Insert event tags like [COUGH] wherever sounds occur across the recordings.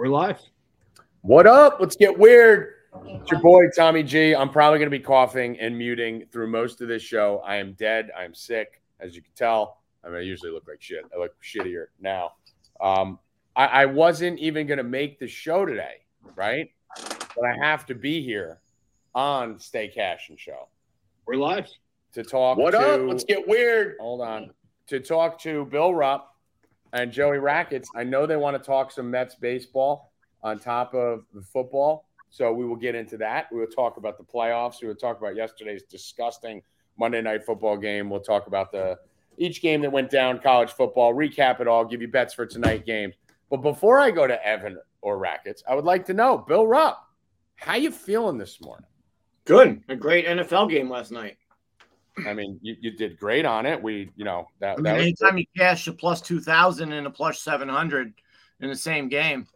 We're live. What up? Let's get weird. It's your boy Tommy G. I'm probably going to be coughing and muting through most of this show. I am dead. I am sick, as you can tell. I mean, I usually look like shit. I look shittier now. Um, I, I wasn't even going to make the show today, right? But I have to be here on Stay Cash and Show. We're live. To talk. What to, up? Let's get weird. Hold on. To talk to Bill Rupp and Joey Rackets. I know they want to talk some Mets baseball on top of the football. So we will get into that. We will talk about the playoffs. We will talk about yesterday's disgusting Monday night football game. We'll talk about the each game that went down, college football, recap it all, give you bets for tonight games. But before I go to Evan or Rackets, I would like to know, Bill Rupp, how you feeling this morning? Good. A great NFL game last night. I mean, you, you did great on it. We, you know, that, I mean, that was anytime you cash a plus 2,000 and a plus 700 in the same game,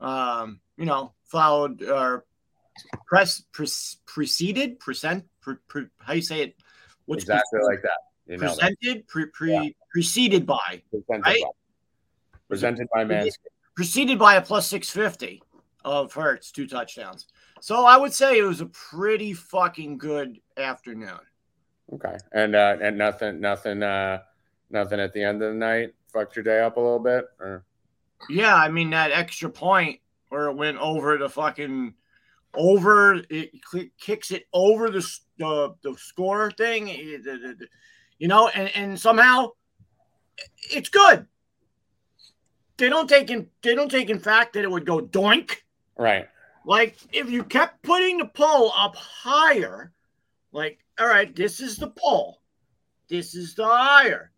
um, you know, followed or press pre- preceded, present, pre, pre, how you say it? What's exactly like that. You know, that. presented, pre, pre, preceded by, presented, right? by, presented by Manscaped. preceded by a plus 650 of Hurts, two touchdowns. So I would say it was a pretty fucking good afternoon. Okay, and uh, and nothing, nothing, uh, nothing at the end of the night fucked your day up a little bit, or Yeah, I mean that extra point where it went over the fucking over it kicks it over the the, the score thing, eh, you know, and and somehow it's good. They don't take in they don't take in fact that it would go doink. right? Like if you kept putting the pole up higher, like all right, this is the pole, this is the higher,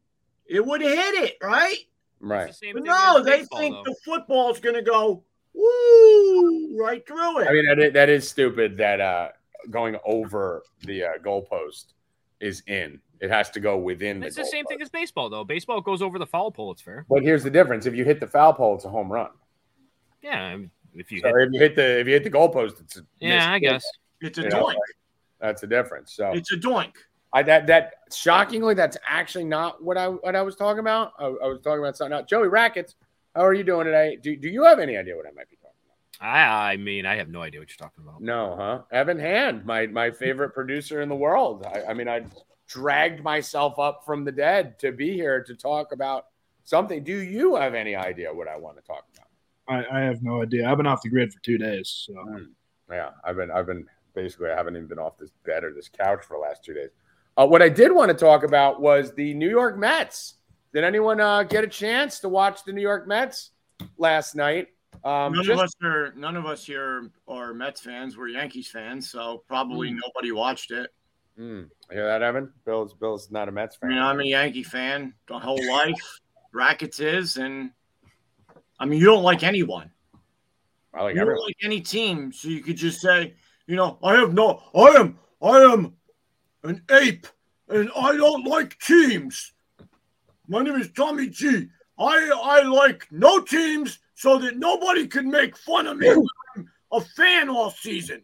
it would hit it right. Right. The But no, as they baseball, think though. the football's going to go woo right through it. I mean, that is, that is stupid that uh, going over the uh, goalpost is in. It has to go within. It's the same goalpost. thing as baseball, though. Baseball goes over the foul pole. It's fair. But here's the difference: if you hit the foul pole, it's a home run. Yeah, if you So hit, if you hit the if you hit the goalpost, it's a yeah, I guess. it's a You know, like, that's the difference. So It's a doink. I that that shockingly, that's actually not what I what I was talking about. I, I was talking about something else. Joey Rackets, how are you doing today? Do do you have any idea what I might be talking about? I, I mean, I have no idea what you're talking about. No, huh? Evan Hand, my my favorite producer in the world. I, I mean, I dragged myself up from the dead to be here to talk about something. Do you have any idea what I want to talk about? I, I have no idea. I've been off the grid for two days. So hmm. Yeah, I've been I've been basically I haven't even been off this bed or this couch for the last two days. Uh, what I did want to talk about was the New York Mets. Did anyone uh, get a chance to watch the New York Mets last night? Um, none just- of us are none of us here are Mets fans. We're Yankees fans, so probably Hmm. nobody watched it. Mm, hear that, Evan? Bill's Bill's not a Mets I fan. mean, I'm a Yankee fan the whole life. Rackets is, and I mean, you don't like anyone. I like you don't like any team, so you could just say, you know, I have no, I am, I am an ape, and I don't like teams. My name is Tommy G. I I like no teams, so that nobody can make fun of me. I'm a fan all season.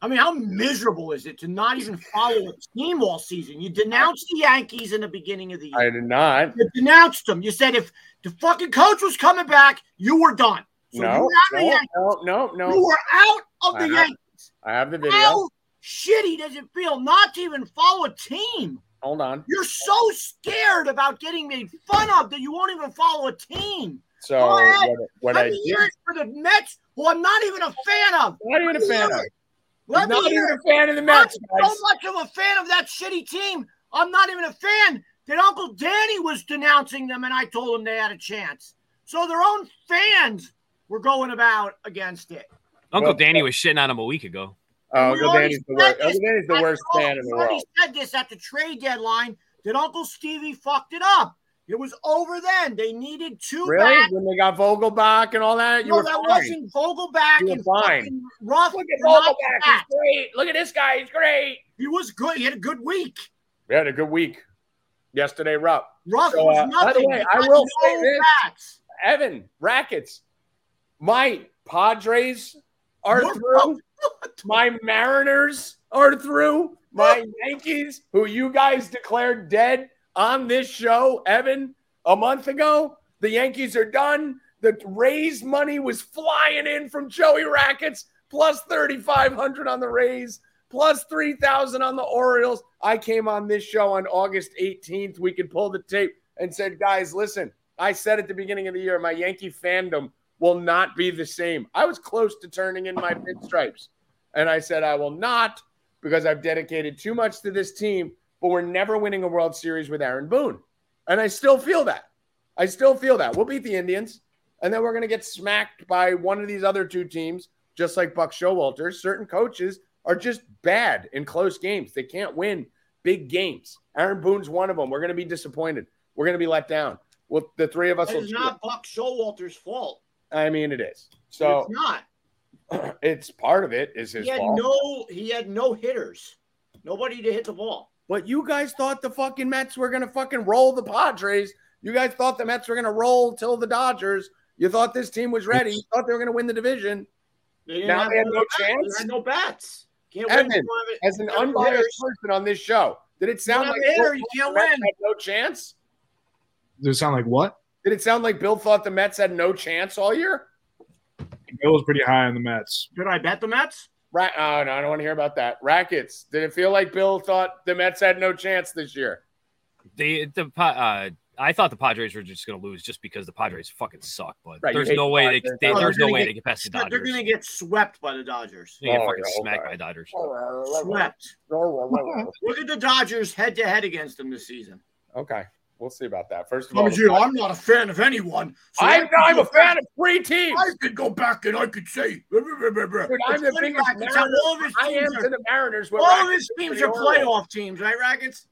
I mean, how miserable is it to not even follow a team all season? You denounced the Yankees in the beginning of the year. I did not. You denounced them. You said if the fucking coach was coming back, you were done. So no, you were out of the no, no, no, no. You were out of the I have- Yankees. I have the video. How shitty does it feel not to even follow a team? Hold on. You're so scared about getting made fun of that you won't even follow a team. So what, what I me did, hear it for the Mets, who I'm not even a fan of. not even a fan of. Let not even a fan of the I'm Mets, so much of a fan of that shitty team. I'm not even a fan that Uncle Danny was denouncing them, and I told him they had a chance. So their own fans were going about against it. Uncle Well, Danny was shitting on him a week ago. Oh, We Uncle Danny's the said worst. this Uncle Danny's the at worst the- fan in the we already world. said this at the trade deadline that Uncle Stevie fucked it up. It was over then. They needed two Really? back. When they got Vogelbach and all that, you No, were that fine. wasn't Vogelbach You were and fine. rough. Look at not Vogelbach. back. He's great. Look at this guy. He's great. He was good. He had a good week. He had a good week yesterday, Rupp. Rough So, was uh, by the nothing. way, I will no say this. backs. Evan, Rackets. My Padres are through. My Mariners are through. My Yankees, who you guys declared dead on this show, Evan, a month ago. The Yankees are done. The Rays money was flying in from Joey Rackets, plus 3,500 on the Rays, plus 3,000 on the Orioles. I came on this show on August 18th. We could pull the tape and said, guys, listen, I said at the beginning of the year, my Yankee fandom will not be the same. I was close to turning in my pinstripes. And I said, I will not because I've dedicated too much to this team, but we're never winning a World Series with Aaron Boone. And I still feel that. I still feel that. We'll beat the Indians, and then we're going to get smacked by one of these other two teams, just like Buck Showalter. Certain coaches are just bad in close games. They can't win big games. Aaron Boone's one of them. We're going to be disappointed. We're going to be let down. Well, the three of us is not Buck Showalter's fault. I mean, it is. So it's not. [CLEARS THROAT] it's part of it is his He had fault. no. He had no hitters. Nobody to hit the ball. But you guys thought the fucking Mets were gonna fucking roll the Padres. You guys thought the Mets were gonna roll till the Dodgers. You thought this team was ready. You thought they were gonna win the division. They didn't Now have they had no bats. chance? They had no bats. Can't Evan, win. As an Have unbiased hitters. person on this show, did it sound have like a hitter, Bill you can't win. had no chance? Does it sound like what? Did it sound like Bill thought the Mets had no chance all year? Bill was pretty high on the Mets. Did I bet the Mets? Right? Oh no, I don't want to hear about that. Rackets. Did it feel like Bill thought the Mets had no chance this year? They the Pa- uh, I thought the Padres were just going to lose just because the Padres fucking suck. But Right, there's no the way they, Padres. they Oh, there's no way get- they can pass the Dodgers. They're going to get swept by the Dodgers. They get Oh, fucking yeah, smacked okay. by Dodgers. Swept. Look at the Dodgers head to head against them this season. Okay, we'll see about that. First of all, Tommy G, I'm not a fan of anyone. so I I'm, could I'm a fan of three teams. I could go back and I could say, Dude, I'm the biggest Mariners. all of his I am teams to are, the Mariners. all of Rackets his teams are playoff teams, right, Rackets?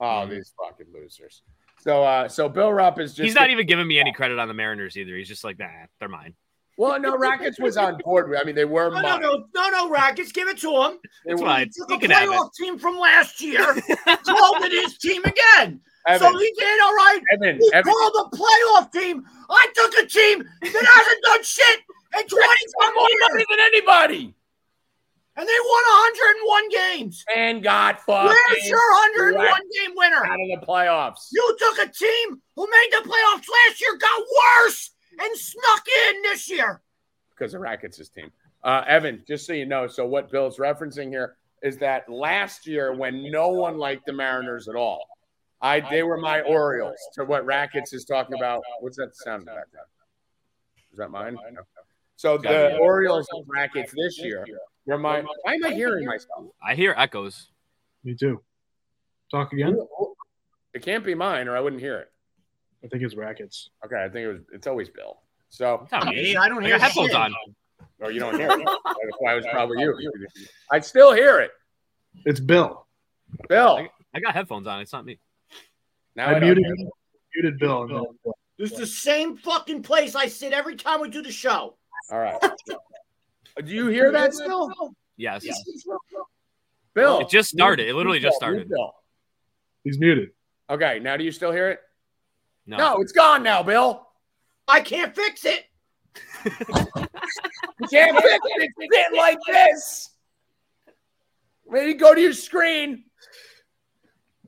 Oh, these fucking losers. So, uh, so Bill Rupp is just. He's not even giving me any credit on the Mariners either. He's just like, nah, they're mine. Well, no, Rackets was on board. I mean, they were. No, no, mine. no, no, no, Rackets, give it to him. They It's were- fine. Took a can have it. playoff team from last year, [LAUGHS] called it his team again. Evan, So he did all right. Evan, He Evan, called a playoff team. I took a team that hasn't done shit in [LAUGHS] 20 I'm more money than anybody. and they won 101 games. And got fucking Where's your 101 game winner? out of the playoffs. You took a team who made the playoffs last year, got worse, and snuck in this year. because of Rackets' team. Uh, Evan, just so you know, so what Bill's referencing here is that last year when no one liked the Mariners at all, I they were my Orioles. To what Rackets is talking about. What's that sound in the background? Is that mine? No. So the Orioles and Rackets this year were my. Why am I hearing myself? I hear echoes. Me too. Talk again. It can't be mine, or I wouldn't hear it. I think it's rackets. Okay, I think it was. It's always Bill. So, It's not me. I don't hear got headphones on. or you don't hear it. [LAUGHS] That's why it was probably you. I'd still hear it, It's Bill. Bill. I got headphones on. It's not me. Now I, don't muted hear Muted Bill. and then- This is the same fucking place I sit every time we do the show. All right. [LAUGHS] Do you hear that still? Yes. Bill. It just started. It literally just started. Bill. He's muted. Okay, now do you still hear it? No. No, it's gone now, Bill. I can't fix it. [LAUGHS] You can't fix it. It's sitting like this. Maybe go to your screen.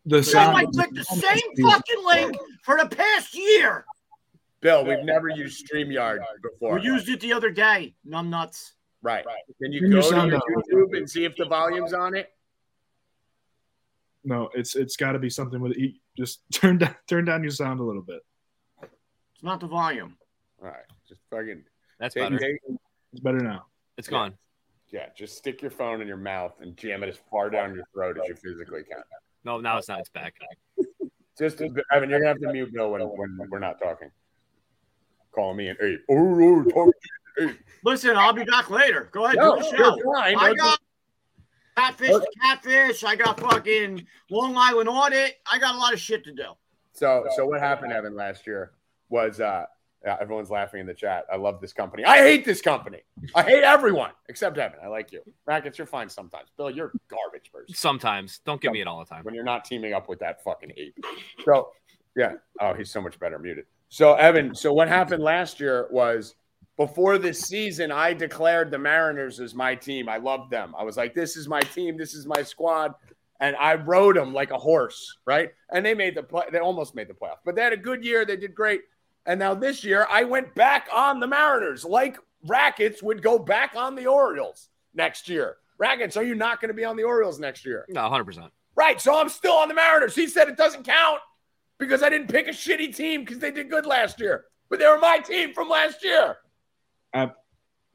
The sound. I clicked the same fucking link for the past year. Bill, we've never used StreamYard before. We used it the other day. Numb nuts. right. Can you Turn go your to your. YouTube and see if the volume's on it? No, it's it's got to be something with e Just [LAUGHS] turn down turn down your sound a little bit. It's not the volume. All right. Just fucking That's take, better. take- It's better now. It's gone. yeah, just stick your phone in your mouth and jam it as far down your throat as you physically can. No, now it's not. It's back. [LAUGHS] Just, Evan, you're gonna have to mute Bill when, when we're not talking. Calling me an eight. Oh, oh, talk to you, eight. Listen, I'll be back later. Go ahead, No, do the you're show. fine. I got catfish, to catfish. I got fucking Long Island audit. I got a lot of shit to do. So, so what happened, Evan, last year was uh, yeah, everyone's laughing in the chat. I love this company. I hate this company. I hate everyone except Evan. I like you. Rackets, you're fine sometimes. Bill, you're garbage person Sometimes. Don't give me it all the time. when you're not teaming up with that fucking ape. So, yeah. Oh, he's so much better muted. So, Evan, so what happened last year was before this season, I declared the Mariners as my team. I loved them. I was like, this is my team. This is my squad. And I rode them like a horse, right? And they made the play. They almost made the playoffs, but they had a good year. They did great. And now this year, I went back on the Mariners, like Rackets would go back on the Orioles next year. Rackets, are you not going to be on the Orioles next year? No, 100%. Right. So I'm still on the Mariners. He said it doesn't count because I didn't pick a shitty team because they did good last year. But they were my team from last year. I,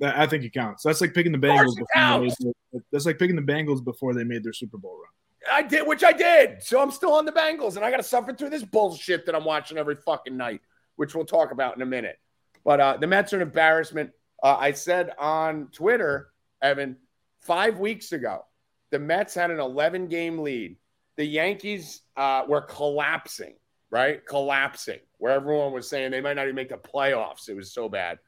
I think it counts. That's like picking the Bengals. Before they made that's like picking the Bengals before they made their Super Bowl run. I did, which I did. So I'm still on the Bengals, and I got to suffer through this bullshit that I'm watching every fucking night, which we'll talk about in a minute. But uh, the Mets are an embarrassment. Uh, I said on Twitter, Evan, five weeks ago, the Mets had an 11 game lead. The Yankees uh, were collapsing, right? Collapsing, where everyone was saying they might not even make the playoffs. It was so bad.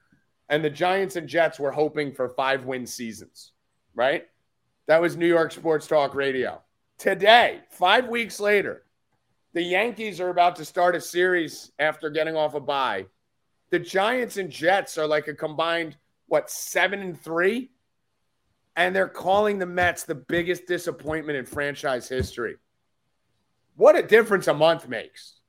And the Giants and Jets were hoping for five win seasons, right? That was New York Sports Talk Radio. Today, five weeks later, the Yankees are about to start a series after getting off a bye. The Giants and Jets are like a combined, what, seven and three? And they're calling the Mets the biggest disappointment in franchise history. What a difference a month makes.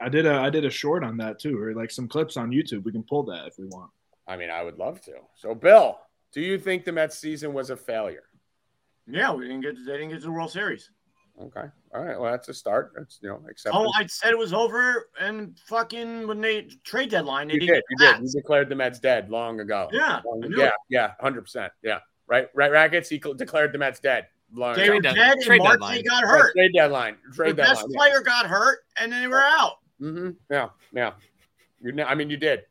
I did a I did a short on that too, or like some clips on YouTube. We can pull that if we want. I mean, I would love to. So, Bill, do you think the Mets season was a failure? Yeah, we didn't get. They didn't get to the World Series. Okay. All right. Well, that's a start. That's, you know, acceptable. Oh, I said it was over, and fucking when they trade deadline, they You didn't. You did. You declared the Mets dead long ago. Yeah, Long- yeah, it. yeah, hundred percent. Yeah, right, right. Rackets. He declared the Mets dead. Long They ago. were Trade dead dead- in trade March. deadline. They got Yeah, hurt. Trade deadline. The Trade best deadline. player got hurt, and then they were out. Yeah. hmm yeah, yeah. You. I mean, you did.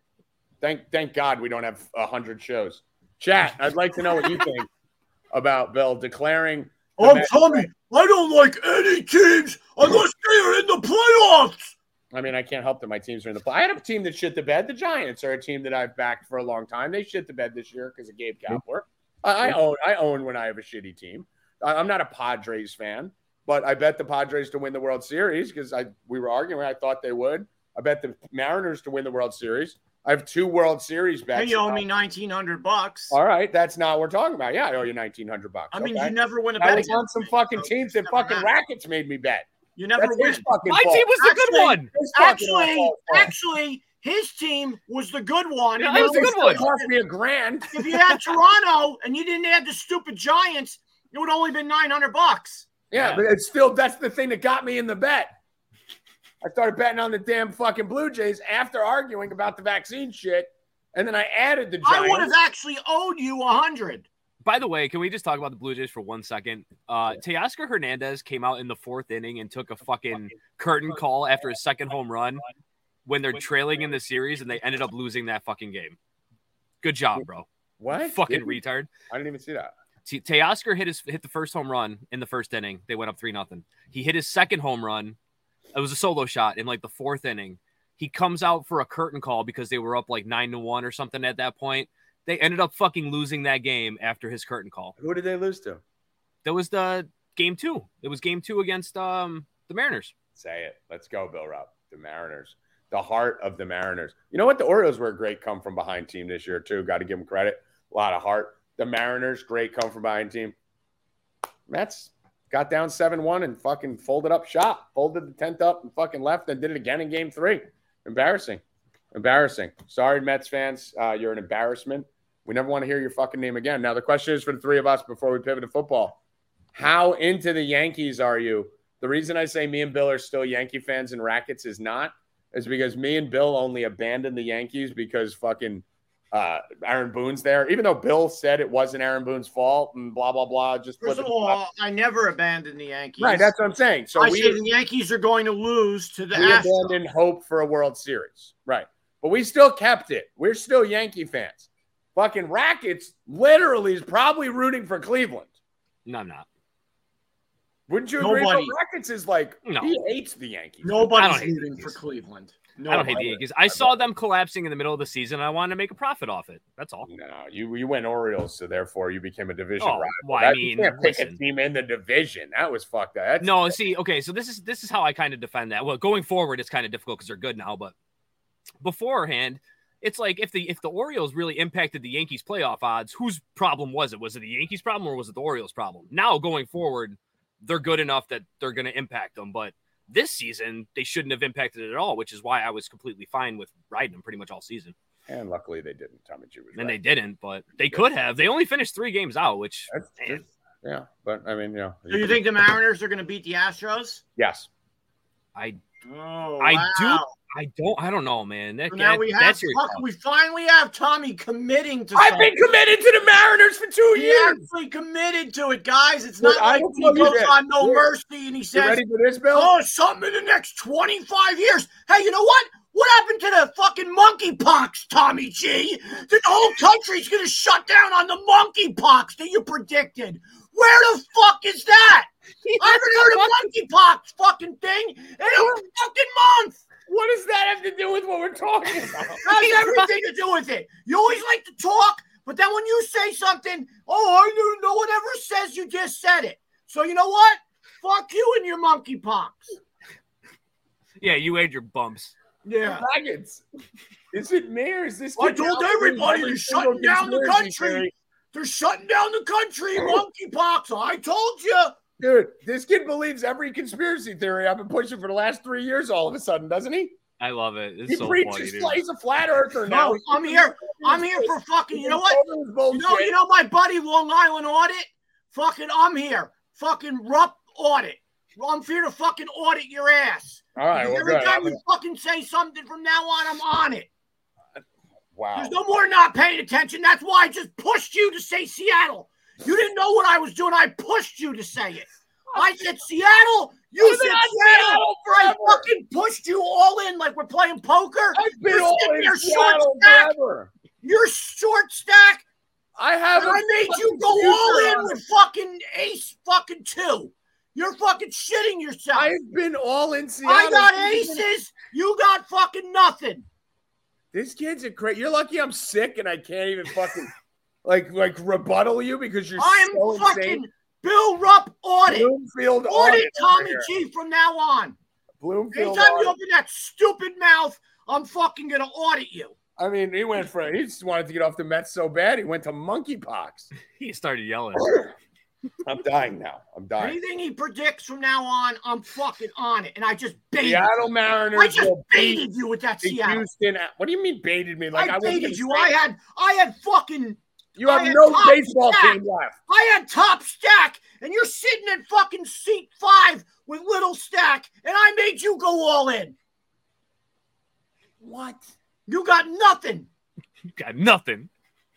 Thank, thank God we don't have a hundred shows. Chat. I'd like to know what you think [LAUGHS] about Bill declaring. Oh, Mets- Tommy, I don't like any teams unless [LAUGHS] they are in the playoffs. I mean, I can't help that my teams are in the play. I had a team that shit the bed. The Giants are a team that I've backed for a long time. They shit the bed this year because of Gabe Kapler. I, I own I own when I have a shitty team. I, I'm not a Padres fan, but I bet the Padres to win the World Series because I we were arguing. I thought they would. I bet the Mariners to win the World Series. I have two World Series bets. Hey, you owe me nineteen hundred bucks. All right, that's not what we're talking about. Yeah, I owe you nineteen hundred bucks. I mean, okay? you never win a I bet. was on against some me, fucking so teams it that fucking matters. rackets made me bet. You never That's win. his fucking My fault. team was the good one. Actually, actually, his team was the good one. Yeah, it was then the good one. It cost me a grand. If you had Toronto and you didn't have the stupid Giants, it would only been nine hundred bucks. Yeah, Yeah. but it's still that's the thing that got me in the bet. I started betting on the damn fucking Blue Jays after arguing about the vaccine shit, and then I added the I would have actually owed you a hundred. By the way, can we just talk about the Blue Jays for one second? Uh, Teoscar Hernandez came out in the fourth inning and took a fucking curtain call after his second home run when they're trailing in the series and they ended up losing that fucking game. Good job, bro. What? Fucking Did- retard. I didn't even see that. Te- Teoscar hit his hit the first home run in the first inning. They went up three nothing. He hit his second home run. It was a solo shot in like the fourth inning. He comes out for a curtain call because they were up like nine to one or something at that point. They ended up fucking losing that game after his curtain call. Who did they lose to? That was the game two. It was game two against um the Mariners. Say it. Let's go, Bill Rupp. The Mariners. The heart of the Mariners. You know what? The Orioles were a great come from behind team this year, too. Got to give them credit. A lot of heart. The Mariners, great come from behind team. Mets got down 7 1 and fucking folded up shop, folded the tent up and fucking left and did it again in game three. Embarrassing. Embarrassing. Sorry, Mets fans. Uh, you're an embarrassment. We never want to hear your fucking name again. Now, the question is for the three of us before we pivot to football how into the Yankees are you? The reason I say me and Bill are still Yankee fans and rackets is not is because me and Bill only abandoned the Yankees because fucking uh, Aaron Boone's there. Even though Bill said it wasn't Aaron Boone's fault and blah blah blah. Just First of it- all, I never abandoned the Yankees. right. That's what I'm saying. So I we say the Yankees are going to lose to the we Astros. abandoned hope for a World Series. Right. But we still kept it. We're still Yankee fans. Fucking Rackets literally is probably rooting for Cleveland. No, I'm not. Wouldn't you agree? Nobody. Rackets is like No. he hates the Yankees. Nobody's don't hate the rooting for Yankees. Cleveland. I don't hate the Yankees. I saw them collapsing in the middle of the season. And I wanted to make a profit off it. That's all. No, you you went Orioles, so therefore you became a division Oh, rival. well, I That- you mean, can't pick a team in the division. That was fucked up. That's, No, see, okay, so this is this is how I kind of defend that. Well, going forward, it's kind of difficult because they're good now, but beforehand, it's like if the if the Orioles really impacted the Yankees playoff odds, whose problem was it? Was it the Yankees problem or was it the Orioles problem? Now going forward, they're good enough that they're going to impact them, but this season they shouldn't have impacted it at all, which is why I was completely fine with riding them pretty much all season. And luckily they didn't. Tommy G was And right. they didn't, but they could have. They only finished three games out, which yeah, but I mean, you know. Do you think the Mariners are going to beat the Astros? Yes. I Oh, I do- wow. I don't I don't know, man. That, So now that- we have that's fuck, we finally have Tommy committing to I've something. been committed to the Mariners for two He years. actually committed to it, guys. It's Look, not I like will he goes on no Here. mercy and he says, ready for this, Bill? "Oh, something in the next twenty-five years." Hey, you know what? What happened to the fucking monkeypox, Tommy G? The whole country's gonna shut down on the monkeypox that you predicted. Where the fuck is that? [LAUGHS] I haven't heard of monkeypox fucking thing in a fucking month. What does that have to do with what we're talking about? [LAUGHS] Has everything to do with it. You always like to talk, but then when you say something, oh, I knew no one ever says you just said it. So you know what? Fuck you and your monkeypox. Yeah, you ate your bumps. Yeah. Dragons. Is it me or is this? I told everybody every they're shutting down the country. theory? They're shutting down the country, monkeypox. I told you. Dude, this kid believes every conspiracy theory I've been pushing for the last three years. All of a sudden, doesn't he? I love it. It's He so preaches funny, he's a flat earther now. No, I'm here. I'm here for fucking. You know what? You know, you know my buddy Long Island Audit? Fucking, I'm here. Fucking Rupp Audit. I'm here to fucking audit your ass. All right, well, Every good. time I'm you fucking say something from now on, I'm on it. Wow. There's no more not paying attention. That's why I just pushed you to say Seattle. You didn't know what I was doing. I pushed you to say it. [LAUGHS] I said Seattle. You I've said Seattle. Seattle I fucking pushed you all in like we're playing poker. I've been You're all in there Seattle stack. forever. You're short stack. I have. I made you go all in with fucking ace fucking two. You're fucking shitting yourself. I've been all in Seattle. I got aces. You got fucking nothing. This kid's a crazy. You're lucky I'm sick and I can't even fucking like like rebuttal you because you're I am so fucking insane. Bill Rupp audit. Bloomfield Audit over Tommy here. G from now on. Bloomfield. Anytime you open that stupid mouth, I'm fucking gonna audit you. I mean, he went for he just wanted to get off the Mets so bad he went to monkeypox. [LAUGHS] He started yelling. [COUGHS] I'm dying now. I'm dying. Anything he predicts from now on, I'm fucking on it. And I just baited. Seattle I Mariners just will beat baited you with that the Seattle. Houston. What do you mean baited me? Like I, I baited you. say- I had, I had fucking, You have no baseball stack. team left. I had top stack, and you're sitting in fucking seat five with little stack, and I made you go all in. What? You got nothing. You got nothing.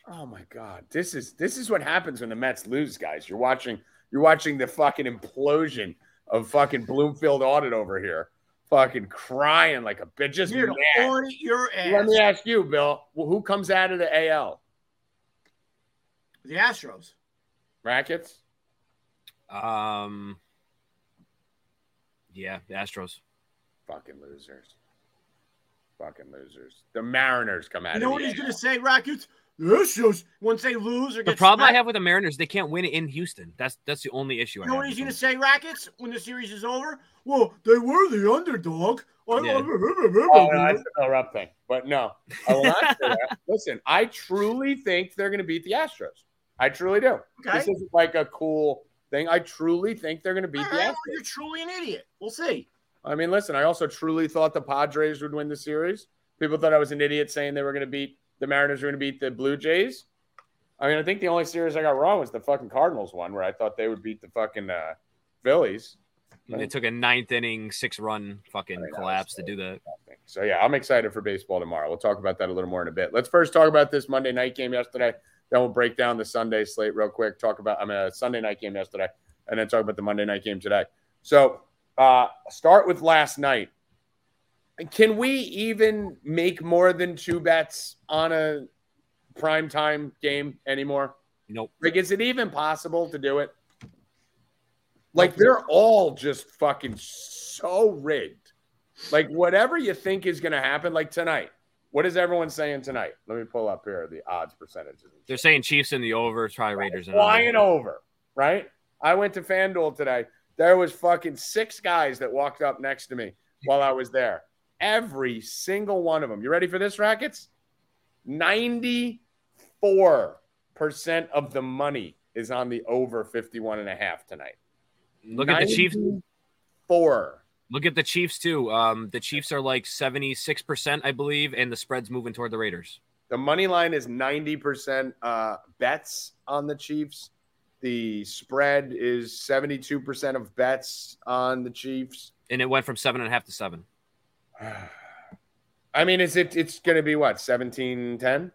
Oh my god. This is this is what happens when the Mets lose, guys. You're watching you're watching the fucking implosion of fucking Bloomfield audit over here. Fucking crying like a bitch. Just You're mad. audit your Let me ask you, Bill. Well, who comes out of the AL? The Astros. Rackets? Um. Yeah, the Astros. Fucking losers. Fucking losers. The Mariners come out You know of what he's gonna say, Rackets? The Astros. Once they lose or The get problem I have with the Mariners, they can't win in Houston. That's that's the only issue. You I know have what he's gonna them. say, Rackets, when the series is over? Well, they were the underdog. Oh, Yeah. no, that's the Bill thing. But no, I will not say that. [LAUGHS] Listen, I truly think they're going to beat the Astros. I truly do. Okay. This isn't like a cool thing. I truly think they're going to beat All the right, Astros. well, you're truly an idiot. We'll see. I mean, listen, I also truly thought the Padres would win the series. People thought I was an idiot saying they were going to beat the Mariners were going to beat the Blue Jays. I mean, I think the only series I got wrong was the fucking Cardinals one, where I thought they would beat the fucking uh, Phillies. And It took a ninth inning, six run fucking I collapse to do that. So yeah, I'm excited for baseball tomorrow. We'll talk about that a little more in a bit. Let's first talk about this Monday night game yesterday. Then we'll break down the Sunday slate real quick. Talk about I mean a Sunday night game yesterday, and then talk about the Monday night game today. So uh, start with last night. Can we even make more than two bets on a prime time game anymore? Nope. Like, is it even possible to do it? Like, they're all just fucking so rigged. Like, whatever you think is going to happen, like tonight, what is everyone saying tonight? Let me pull up here the odds percentages. They're saying Chiefs in the over, try Raiders in flying under. over, right? I went to FanDuel today. There was fucking six guys that walked up next to me while I was there. Every single one of them. You ready for this, Rackets? 94% of the money is on the over 51 and a half tonight. Look at the Chiefs. Four. Look at the Chiefs too. Um, the Chiefs are like seventy six percent, I believe, and the spread's moving toward the Raiders. The money line is 90% uh, bets on the Chiefs. The spread is 72% of bets on the Chiefs. And it went from seven and a half to seven. [SIGHS] I mean, is it it's gonna be what, 17 10?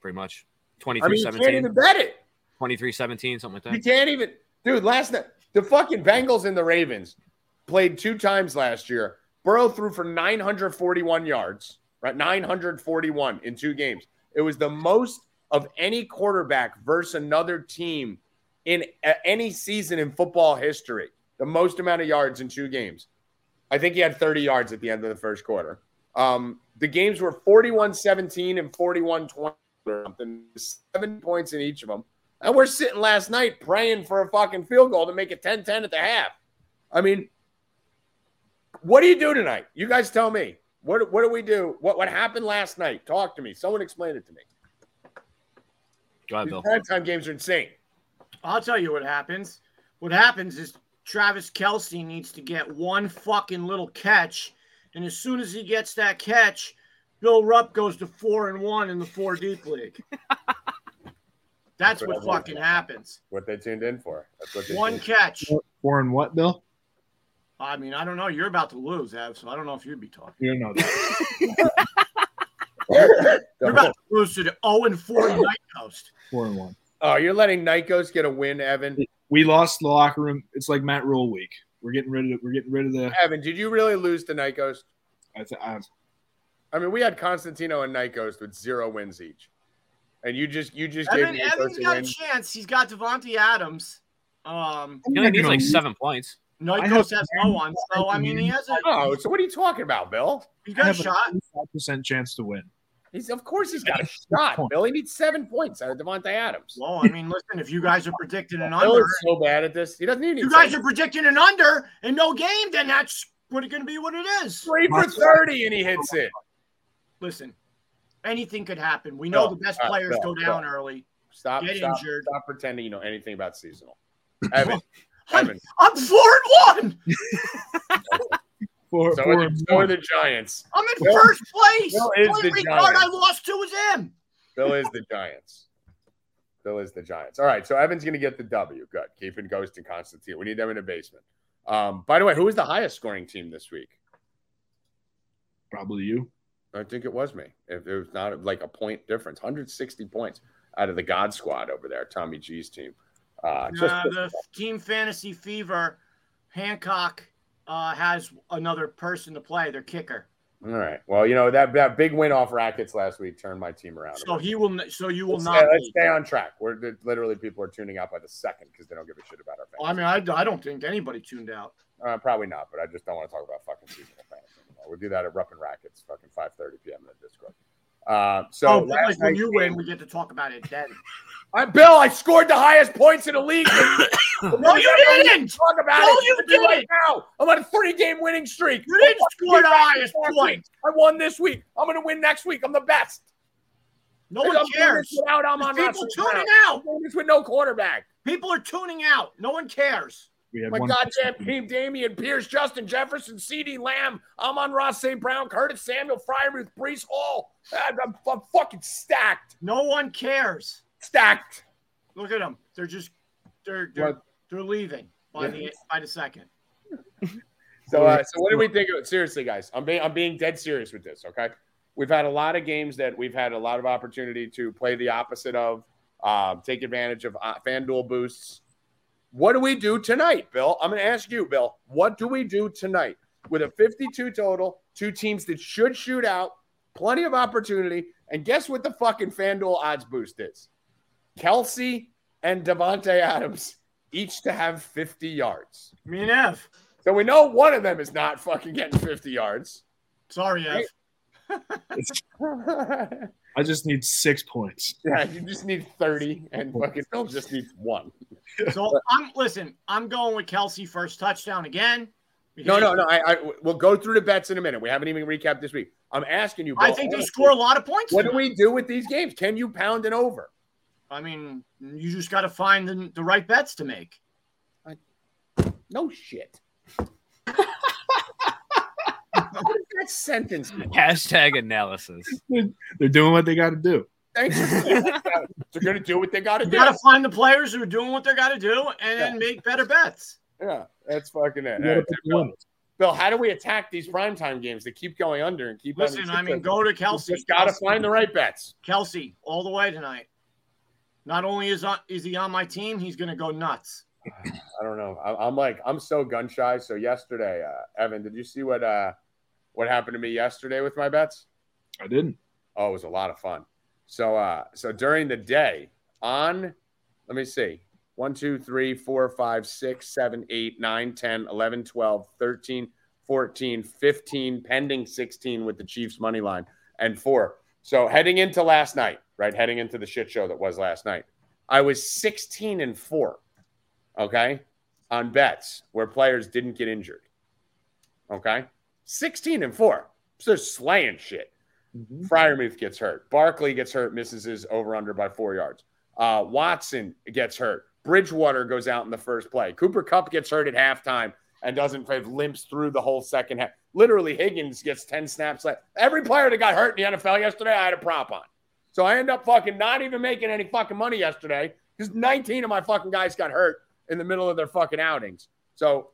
Pretty much. I 23 mean, you can't even bet it. 23 17, something like that. You can't even, dude. Last night, the fucking Bengals and the Ravens played two times last year. Burrow threw for 941 yards, right? 941 in two games. It was the most of any quarterback versus another team in any season in football history. The most amount of yards in two games. I think he had 30 yards at the end of the first quarter. Um, the games were 41 17 and 41 20 or something, seven points in each of them. And we're sitting last night praying for a fucking field goal to make it 10 10 at the half. I mean, what do you do tonight? You guys tell me. What, what do we do? What, what happened last night? Talk to me. Someone explain it to me. Go ahead, These Bill. primetime games are insane. I'll tell you what happens. What happens is Travis Kelce needs to get one fucking little catch, and as soon as he gets that catch, Bill Rupp goes to four and one in the four deep league. [LAUGHS] That's That's what what fucking happens. What they tuned in for. That's what they One tuned catch. Four and what, Bill? I mean, I don't know. You're about to lose, Ev, so I don't know if you'd be talking. You don't know. [LAUGHS] You're about to lose to the 0 and 4 [LAUGHS] Night Ghost. Four and one. Oh, you're letting Nikos get a win, Evan. We lost the locker room. It's like Matt Rhule week. We're getting rid of. We're getting rid of the. Evan, did you really lose to Nikos? I, th- I, I mean, we had Constantino and Nikos with zero wins each, and you just you just gave me. Evan, Nikos Evan's a got a win. chance. He's got Davante Adams. Um, He only needs like seven points. Night I Coast have- has no one, so I mean, he has a Oh, so what are you talking about, Bill? he's I got a have shot. five percent chance to win. He's of course he's got a [LAUGHS] shot. Bill, he needs seven points out of Davante Adams. Well, I mean, listen, if you guys are predicting an Bill under, is so bad at this. He doesn't need. you guys are predicting an under and no game, then that's what it's going to be what it is. three for thirty, and he hits it. Listen, anything could happen. We know Bill, the best all right, players Bill, go down Bill. early. Stop, Get stop, injured. stop pretending you know anything about seasonal. [LAUGHS] Evan, I'm, Evan. I'm four and one. Four, So, four are and the, are the Giants. I'm in Bill- first place. Bill is the the only card Giants. I lost to was him. Bill is the Giants. Bill is the Giants. All right, so Evan's going to get the W. Good. Keeping Ghost and Constantine. We need them in the basement. Um, by the way, who was the highest scoring team this week? Probably you. I think it was me. If it was not like a point difference, 160 points out of the God Squad over there, Tommy G's team. Uh, Uh, the Team Fantasy Fever, Hancock uh, has another person to play, their kicker. all right. Well, you know that that big win off Rackets last week turned my team around. So he will. So you will let's, not. stay, let's stay on track. We're literally people are tuning out by the second because they don't give a shit about our fans. Well, I mean, I, I don't think anybody tuned out. Uh, probably not, but I just don't want to talk about fucking seasonal fantasy anymore. We'll do that at Rupp and Rackets, fucking 5:30 p.m. in the Discord. Uh, so oh, last like when night's you win, we get to talk about it then. I, [LAUGHS] Bill, I scored the highest points in the league. [COUGHS] no, you didn't. Talk about No, it. you It's right didn't. now. I'm on a three-game winning streak. You didn't score the highest Last point. I won this week. I'm going to win next week. I'm the best. No I'm one doing cares. this Without I'm on People tuning Brown. out. I'm doing this with no quarterback. People are tuning out. No one cares. We had My one. goddamn team: Dameon Pierce, Justin Jefferson, CeeDee Lamb. I'm Ross St. Brown, Curtis Samuel, Freiermuth, Breece Hall. I'm, I'm, I'm fucking stacked. No one cares. Stacked. Look at them. They're just they're they're, What? they're leaving by Yeah. the by the second. [LAUGHS] So, uh, so what do we think of it? Seriously, guys, I'm being I'm being dead serious with this. Okay, we've had a lot of games that we've had a lot of opportunity to play the opposite of, um, take advantage of uh, FanDuel boosts. What do we do tonight, Bill? I'm going to ask you, Bill. What do we do tonight with a 52 total, two teams that should shoot out, plenty of opportunity, and guess what the fucking FanDuel odds boost is? Kelce and Davante Adams each to have 50 yards. Me and F. So we know one of them is not fucking getting 50 yards. Sorry, F. yeah, [LAUGHS] [LAUGHS] I just need six points. Yeah, you just need 30, and fucking Phil just needs one. So [LAUGHS] I'm listen. I'm going with Kelce first touchdown again. No, no, no. I, I we'll go through the bets in a minute. We haven't even recapped this week. I'm asking you. I think they honestly, score a lot of points. What do we do with these games? Can you pound an over? I mean, you just got to find the, the right bets to make. No shit. That sentence. Hashtag analysis. [LAUGHS] They're doing what they got to do. Thanks. for [LAUGHS] saying that. They're going to do what they got to You do. got to find the players who are doing what they got to do and then make better bets. Yeah, that's fucking it. You gotta Hey, pick Bill. Bill, how do we attack these primetime games that keep going under and keep Listen, having I mean, go to? Kelce. Just got to find the right bets. Kelce all the way tonight. Not only is on, is he on my team, he's going to go nuts. I don't know. I, I'm like, I'm so gun shy. So yesterday, uh, Evan, did you see what uh, what happened to me yesterday with my bets? I didn't. Oh, it was a lot of fun. So, uh, so during the day on, let me see, 1, 2, 3, 4, 5, 6, 7, 8, 9, 10, 11, 12, 13, 14, 15, pending 16 with the Chiefs money line, and four. So heading into last night, right? Heading into the shit show that was last night, I was 16 and four, okay, on bets where players didn't get injured. Okay. 16 and four. So they're slaying shit. Mhm. Freiermuth gets hurt. Barkley gets hurt, misses his over under by four yards. Uh, Watson gets hurt. Bridgewater goes out in the first play. Cooper Kupp gets hurt at halftime and doesn't have limps through the whole second half. Literally, Higgins gets 10 snaps left. Every player that got hurt in the NFL yesterday, I had a prop on. So I end up fucking not even making any fucking money yesterday because 19 of my fucking guys got hurt in the middle of their fucking outings. So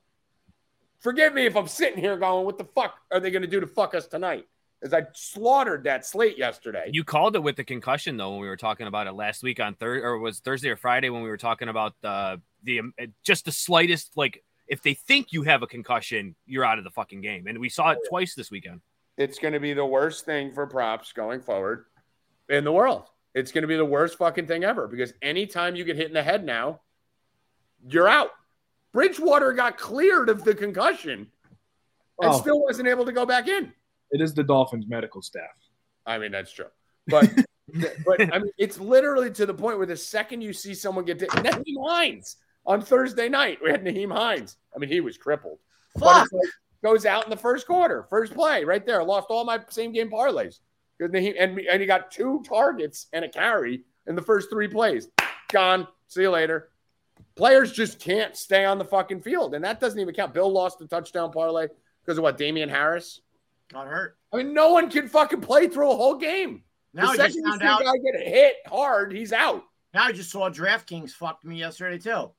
forgive me if I'm sitting here going, what the fuck are they going to do to fuck us tonight? As I slaughtered that slate yesterday. You called it with the concussion though when we were talking about it last week on Thursday or was Thursday or Friday when we were talking about uh, the um, just the slightest like if they think you have a concussion, you're out of the fucking game. And we saw it twice this weekend. it's going to be the worst thing for props going forward in the world. It's going to be the worst fucking thing ever because anytime you get hit in the head now, you're out. Bridgewater got cleared of the concussion and Oh. still wasn't able to go back in. It is the Dolphins medical staff. I mean, that's true. But [LAUGHS] but I mean, it's literally to the point where the second you see someone get hit, Nyheim Hines on Thursday night, we had Nyheim Hines. I mean, he was crippled. Fuck. like, goes out in the first quarter, first play, right there. Lost all my same game parlays. Nyheim- And, and he got two targets and a carry in the first three plays. Gone. See you later. Players just can't stay on the fucking field. And that doesn't even count. Bill lost the touchdown parlay because of what? Damien Harris? Got hurt. I mean, no one can fucking play through a whole game. Now I the just second you found out. guy get hit hard, he's out. Now I just saw DraftKings fucked me yesterday too.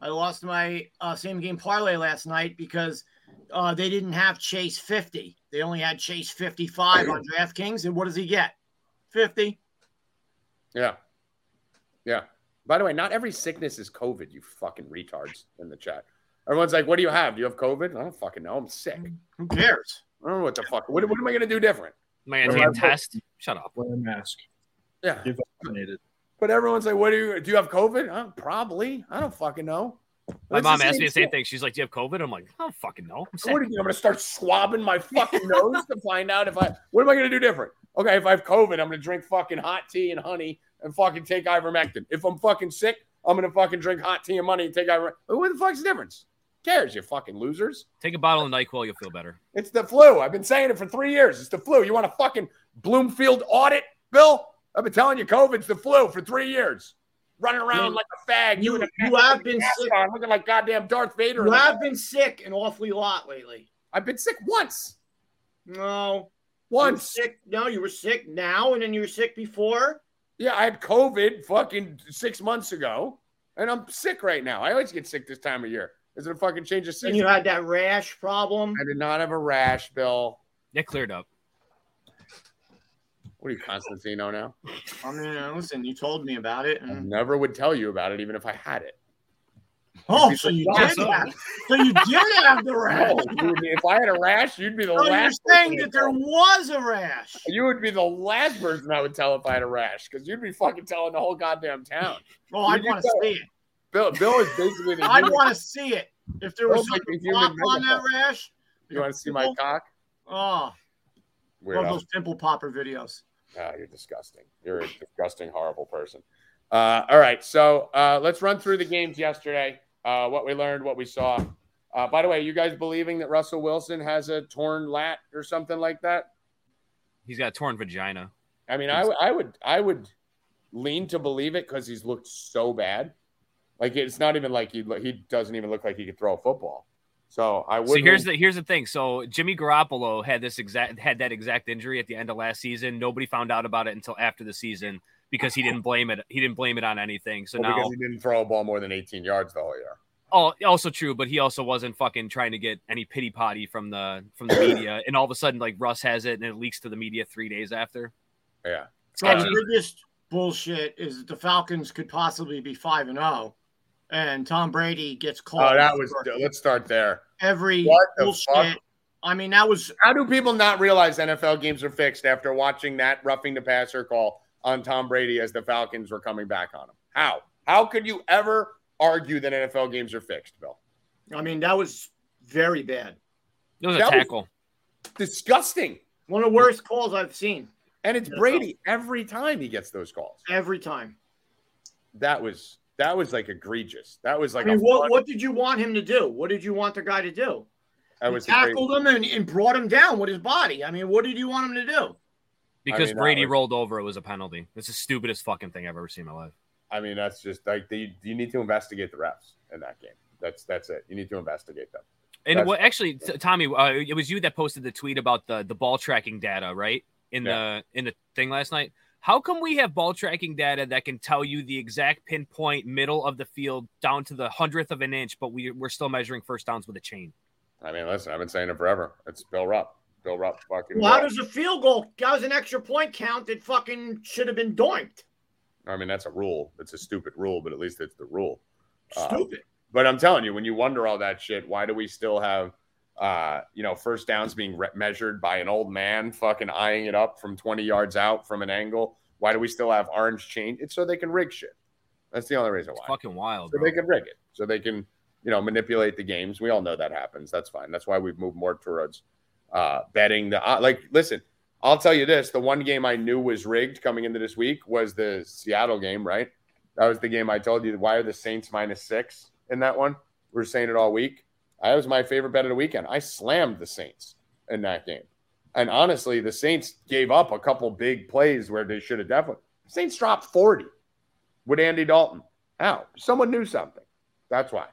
I lost my uh, same game parlay last night because uh, they didn't have Chase 50. They only had Chase 55 on [CLEARS THROAT] DraftKings. And what does he get? 50. Yeah. Yeah. By the way, not every sickness is COVID, you fucking retards in the chat. Everyone's like, what do you have? Do you have COVID? I don't fucking know. I'm sick. Who cares? I don't know what the fuck. What, what am I going to do different? Man, Well, take a I've- test. Shut up. Wear a mask. Yeah. Get vaccinated. But everyone's like, what do you do? You have COVID? Uh, probably. I don't fucking know. My It's mom asked me the same thing. She's like, "Do you have COVID?" I'm like, "I don't fucking know." I'm what do you think? I'm going to start swabbing my fucking nose to find out if I. What am I going to do different? Okay, if I have COVID, I'm going to drink fucking hot tea and honey and fucking take ivermectin. If I'm fucking sick, I'm going to fucking drink hot tea and money and take ivermectin. What the fuck's the difference? Who cares, you fucking losers? Take a bottle of Nyquil, you'll feel better. It's the flu. I've been saying it for three years. It's the flu. You want a fucking Bloomfield audit, Bill? I've been telling you COVID's the flu for three years. Running around Yeah. like a fag. You- in a you mask have been mask sick. on, looking like goddamn Darth Vader. You have been sick an awfully lot lately. I've been sick once. No. You Once. sick. No, you were sick now and then you were sick before. Yeah, I had COVID fucking six months ago, and I'm sick right now. I always get sick this time of year. Is it a fucking change of And season? you had that rash problem. I did not have a rash, Bill. Get cleared up. What are you, Constantino now? I mean, listen, you told me about it. I never would tell you about it, even if I had it. Oh, so you did so- have, so you did have the rash. No, be- if I had a rash, you'd be the Oh, you're last. saying that there was a rash. You would be the last person I would tell if I had a rash, because you'd be fucking telling the whole goddamn town. Oh, I'd want to see it. Bill, Bill is basically the. I'd want to see it. If there was Bill's like some the pop on that rash. You want to see my cock? Oh, love Weirdo. those pimple popper videos. Ah, you're disgusting. You're a disgusting, horrible person. Uh, all right, so uh, let's run through the games yesterday. Uh, what we learned, what we saw. Uh, by the way, you guys believing that Russell Wilson has a torn lat or something like that? He's got a torn vagina. I mean, I, w- I would, I would lean to believe it because he's looked so bad. Like it's not even like he he doesn't even look like he could throw a football. So I would. So here's the here's the thing. So Jimmy Garoppolo had this exact had that exact injury at the end of last season. Nobody found out about it until after the season because he didn't blame it. He didn't blame it on anything. So well, now because he didn't throw a ball more than 18 yards the whole year. Oh, also true, but he also wasn't fucking trying to get any pity potty from the from the media, and all of a sudden, like Russ has it, and it leaks to the media three days after. Yeah. So Sketchy. the biggest bullshit is that the Falcons could possibly be five and zero, and Tom Brady gets called. Oh, that was. for Let's start there. every What the bullshit. fuck? I mean, that was How do people not realize NFL games are fixed after watching that roughing the passer call on Tom Brady as the Falcons were coming back on him? How? How could you ever argue that NFL games are fixed, Bill? I mean, that was very bad. It was a That was- tackle. Disgusting. One of the worst calls I've seen And it's Brady every time he gets those calls. every time. That was that was like egregious. That was like I mean, a what, fun- what did you want him to do? What did you want the guy to do? I was a great- tackled him and, and brought him down with his body. I mean, what did you want him to do? Because mean, Brady was- rolled over, it was a penalty. It's the stupidest fucking thing I've ever seen in my life. I mean, that's just like the, you need to investigate the refs in that game. That's that's it. You need to investigate them. And That's- what actually, t- Tommy, uh, it was you that posted the tweet about the the ball tracking data, right? In the in the thing last night. How come we have ball tracking data that can tell you the exact pinpoint middle of the field down to the hundredth of an inch, but we we're still measuring first downs with a chain? I mean, listen, I've been saying it forever. It's Bill Rupp. Bill Rupp fucking. Well, how does a field goal? That was an extra point count that fucking should have been doinked. I mean, that's a rule. It's a stupid rule, but at least it's the rule. Uh, Stupid. But I'm telling you, when you wonder all that shit, why do we still have, uh, you know, first downs being re- measured by an old man fucking eyeing it up from 20 yards out from an angle? Why do we still have orange chain? It's so they can rig shit. That's the only reason It's why. fucking wild. So Bro. they can rig it. So they can, you know, manipulate the games. We all know that happens. That's fine. That's why we've moved more towards uh, betting. The uh, like, listen, I'll tell you this: the one game I knew was rigged coming into this week was the Seattle game. Right? That was the game I told you. Why are the Saints minus six in that one? We are saying it all week. That was my favorite bet of the weekend. I slammed the Saints in that game. And honestly, the Saints gave up a couple big plays where they should have definitely. Saints dropped 40 with Andy Dalton. How? Someone knew something. That's why.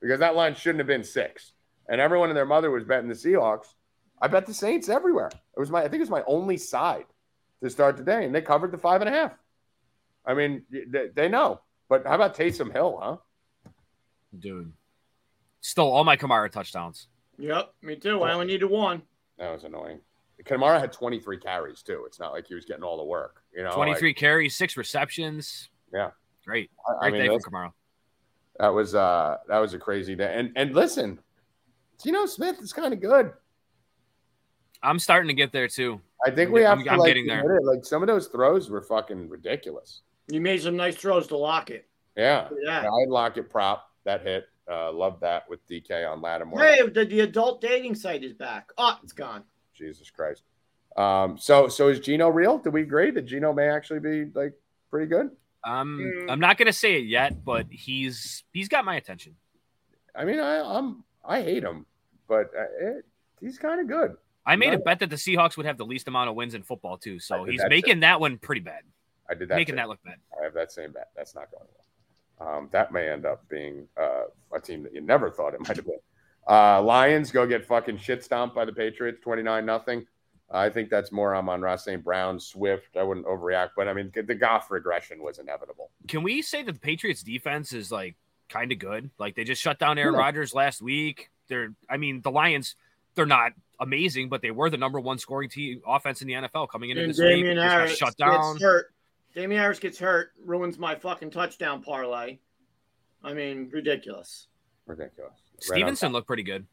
Because that line shouldn't have been six. And everyone and their mother was betting the Seahawks. I bet the Saints everywhere. It was my I think it was my only side to start today, and they covered the five and a half. I mean, they, they know. But how about Taysom Hill, huh? dude. Stole all my Kamara touchdowns. Yep, me too. I only needed one. That was annoying. Kamara had 23 carries too. It's not like he was getting all the work. You know, 23 like- carries, six receptions. Yeah. great, I- I great mean, day for Kamara. that was uh that was a crazy day. And and listen, Geno Smith is kind of good. I'm starting to get there too. I think I'm we get- have I'm- to I'm like, getting there. it. Like some of those throws were fucking ridiculous. You made some nice throws to lock it. Yeah, Yeah. I lock it prop that hit. Uh, love that with DK on Lattimore. Hey, the, the adult dating site is back. Oh, it's gone. Jesus Christ. Um, so so is Geno real? Do we agree that Geno may actually be like pretty good? Um, Mm. I'm not gonna say it yet, but he's he's got my attention. I mean, I, I'm I hate him, but uh, it, he's kind of good. I made a bet that the Seahawks would have the least amount of wins in football too, so he's that too. making that one pretty bad, I did that. making too. that look bad. I have that same bet. That's not going well. Um, that may end up being uh, a team that you never thought it [LAUGHS] might have been. Uh, Lions go get fucking shit stomped by the Patriots, twenty nine nothing. I think that's more Amon-Ra St. Brown, Swift. I wouldn't overreact, but I mean the Goff regression was inevitable. Can we say that the Patriots defense is like kind of good? Like they just shut down Aaron Yeah. Rodgers last week. They're, I mean, the Lions, they're not amazing, but they were the number one scoring team offense in the NFL coming into And this week. Damien They just got Harris shut down. gets hurt. Damien Harris gets hurt, ruins my fucking touchdown parlay. I mean, ridiculous. Ridiculous. Right Stevenson looked pretty good.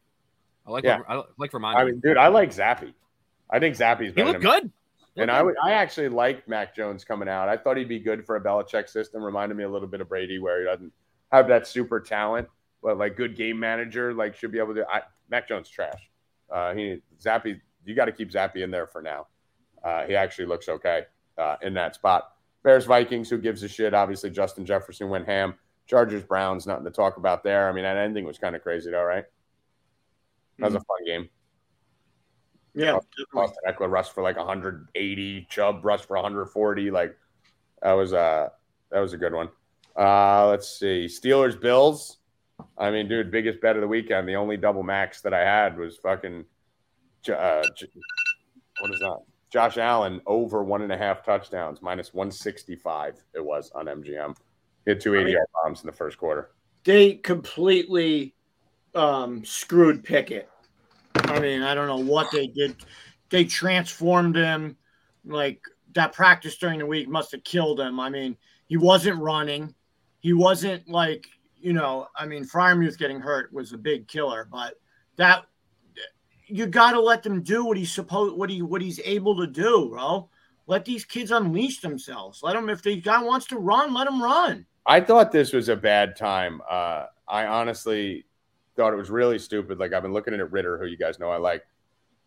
I like, Yeah. I like Vermont. top. I mean, dude, I like Zappe. I think Zappe's he better looked good. And I would, I actually like Mac Jones coming out. I thought he'd be good for a Belichick system. Reminded me a little bit of Brady, where he doesn't have that super talent, but like good game manager, like should be able to. I, Mac Jones trash. Uh, he Zappe, you got to keep Zappe in there for now. Uh, he actually looks okay uh, in that spot. Bears Vikings, who gives a shit? Obviously, Justin Jefferson went ham. Chargers Browns, nothing to talk about there. I mean, that ending was kind of crazy, though, right? That was a fun game. Yeah, Austin Ekeler rushed for like 180. Chubb rushed for 140. Like that was a that was a good one. Uh let's see. Steelers Bills. I mean, dude, biggest bet of the weekend. The only double max that I had was fucking. Uh, what is that? Josh Allen over one and a half touchdowns, minus 165 it was on MGM. He had two 80 yard bombs in the first quarter. They completely um, screwed Pickett. I mean, I don't know what they did. They transformed him. Like that practice during the week must have killed him. I mean, he wasn't running. He wasn't like, you know, I mean, Freiermuth getting hurt was a big killer, but that you got to let them do what he's supposed what he what he's able to do, bro. Let these kids unleash themselves. Let them if the guy wants to run, let him run. I thought this was a bad time. Uh, I honestly thought it was really stupid. Like I've been looking at Ridder, who you guys know I like.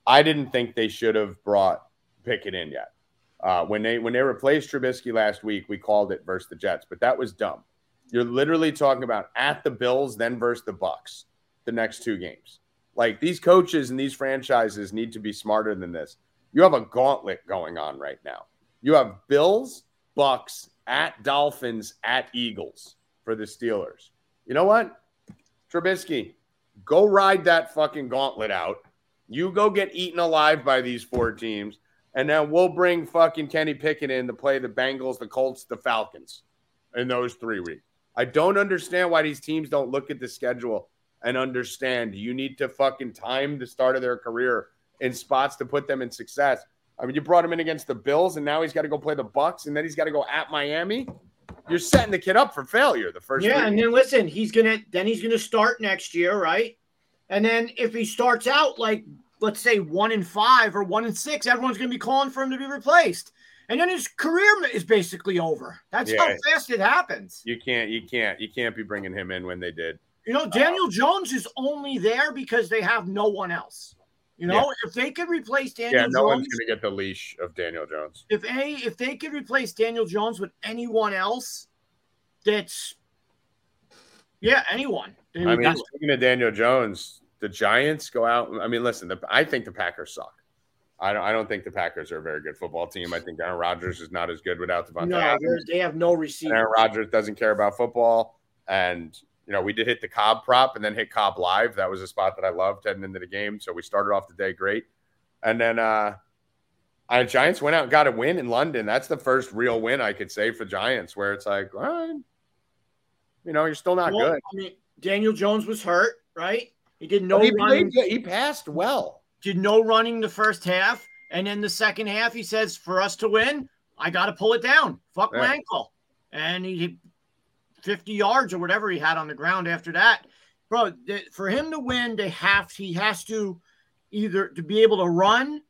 I didn't think they should have brought Pickett in yet. Uh, when they when they replaced Trubisky last week, we called it versus the Jets, but that was dumb. You're literally talking about at the Bills, then versus the Bucks, the next two games. Like these coaches and these franchises need to be smarter than this. You have a gauntlet going on right now. You have Bills, Bucks, at Dolphins, at Eagles for the Steelers. You know what? Trubisky, go ride that fucking gauntlet out. You go get eaten alive by these four teams, and then we'll bring fucking Kenny Pickett in to play the Bengals, the Colts, the Falcons in those three weeks. I don't understand why these teams don't look at the schedule and understand you need to fucking time the start of their career in spots to put them in success. I mean, you brought him in against the Bills, and now he's got to go play the Bucks, and then he's got to go at Miami. You're setting the kid up for failure. The first, yeah, week. and then listen, he's gonna then he's gonna start next year, right? And then if he starts out like let's say one in five or one in six, everyone's gonna be calling for him to be replaced, and then his career is basically over. That's Yeah. how fast it happens. you can't, you can't, you can't be bringing him in when they did. You know, Daniel Jones is only there because they have no one else. You know, if they could replace Daniel Jones. Yeah, no one's going to get the leash of Daniel Jones. if any, if they could replace Daniel Jones with anyone else, that's yeah, anyone. I mean, speaking of Daniel Jones, the Giants go out. I mean, listen, the, I think the Packers suck. I don't. I don't think the Packers are a very good football team. I think Aaron Rodgers is not as good without Davante no, Adams. they're- have no receiver. Aaron Rodgers doesn't care about football. And, you know, we did hit the Cobb prop and then hit Cobb live. That was a spot that I loved heading into the game. So we started off the day great. And then uh uh, Giants went out and got a win in London. That's the first real win I could say for Giants, where it's like, right, you know, you're still not Well, good. I mean, Daniel Jones was hurt, right? He did no he, played he passed well. Did no running the first half, and then the second half, he says, "For us to win, I got to pull it down. Fuck my ankle." And he 50 yards or whatever he had on the ground after that, bro. For him to win, they have he has to either to be able to run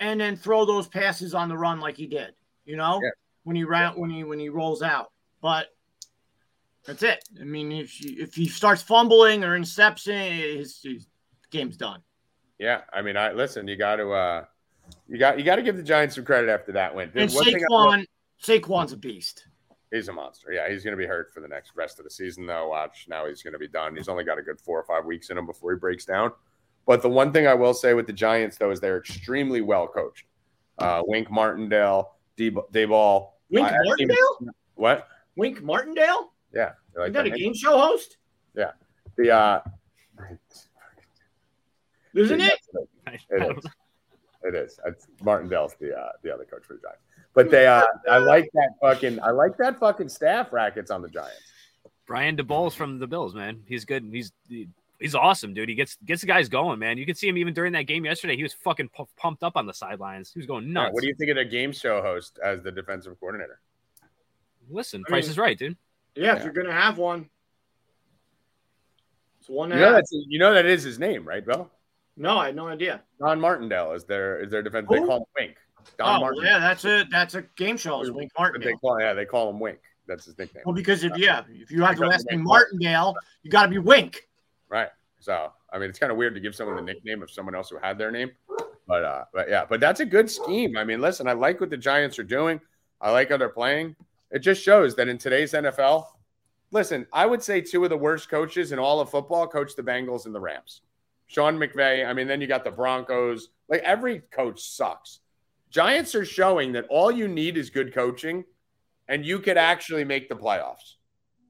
and then throw those passes on the run like he did. You know, Yeah. when he ran when he when he rolls out, but. That's it. I mean, if you, if he starts fumbling or intercepting, his, his game's done. Yeah, I mean, I listen. You got to, uh you got, you got to give the Giants some credit after that win. And One thing I Saquon, Saquon's a beast. He's a monster. Yeah, he's going to be hurt for the next rest of the season, though. Watch now, he's going to be done. He's only got a good four or five weeks in him before he breaks down. But the one thing I will say with the Giants, though, is they're extremely well coached. Uh, Wink Martindale, D Daboll. Wink think- Martindale? What? Wink Martindale? Yeah, you like Is that a name? game show host? Yeah. The uh, Isn't it? It is. It is. It's, Martindale's the uh, the other coach for the Giants. But they, uh, I like that fucking, I like that fucking staff rackets on the Giants. Brian Daboll's from the Bills, man. He's good. He's he's awesome, dude. He gets gets the guys going, man. You can see him even during that game yesterday. He was fucking pu- pumped up on the sidelines. He was going Yeah, nuts. what do you think of the game show host as the defensive coordinator? Listen, I Price mean- is right, dude. Yeah, Yeah. if you're gonna have one. It's one You know, a half. that's, you know that is his name, right, Bill? No, I had no idea. Don Martindale is their is their defense. They Who? call him Wink. Don Oh, Martindale. yeah, that's a that's a game show. It's Wink But they call yeah, they call him Wink. That's his nickname. Well, because if yeah, if you have the last name Martindale, you got to be Wink. Right. So I mean, it's kind of weird to give someone the nickname of someone else who had their name, but uh, but yeah, but that's a good scheme. I mean, listen, I like what the Giants are doing. I like how they're playing. It just shows that in today's NFL, listen, I would say two of the worst coaches in all of football coach the Bengals and the Rams. Sean McVay. I mean, then you got the Broncos. Like every coach sucks. Giants are showing that all you need is good coaching, and you could actually make the playoffs,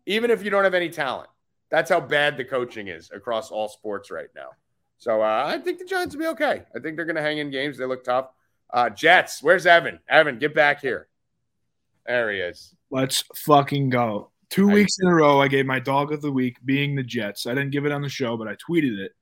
even if you don't have any talent. That's how bad the coaching is across all sports right now. So uh, I think the Giants will be okay. I think they're going to hang in games. They look tough. Uh, Jets, where's Evan? Evan, get back here. There he is. Let's fucking go. Two I- weeks in a row, I gave my dog of the week being the Jets. I didn't give it on the show, but I tweeted it.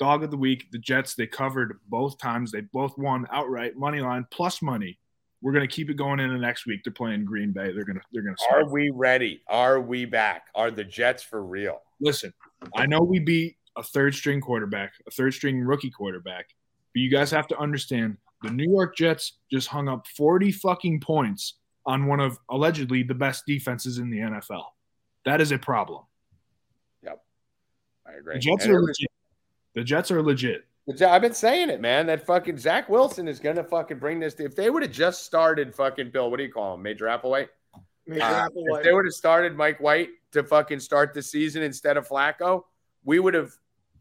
Dog of the week, the Jets. They covered both times. They both won outright money line plus money. We're gonna keep it going into next week. They're playing Green Bay. They're gonna they're gonna. Are we ready? Are we back? Are the Jets for real? Listen, I know we beat a third string quarterback, a third string rookie quarterback, but you guys have to understand the New York Jets just hung up 40 fucking points on one of allegedly the best defenses in the NFL. That is a problem. Yep, I agree. The Jets are legit. The Jets are legit. I've been saying it, man. That fucking Zach Wilson is gonna fucking bring this. To, If they would have just started fucking Bill, what do you call him, Major Applewhite? Major Uh, Applewhite. if they would have started Mike White to fucking start the season instead of Flacco, we would have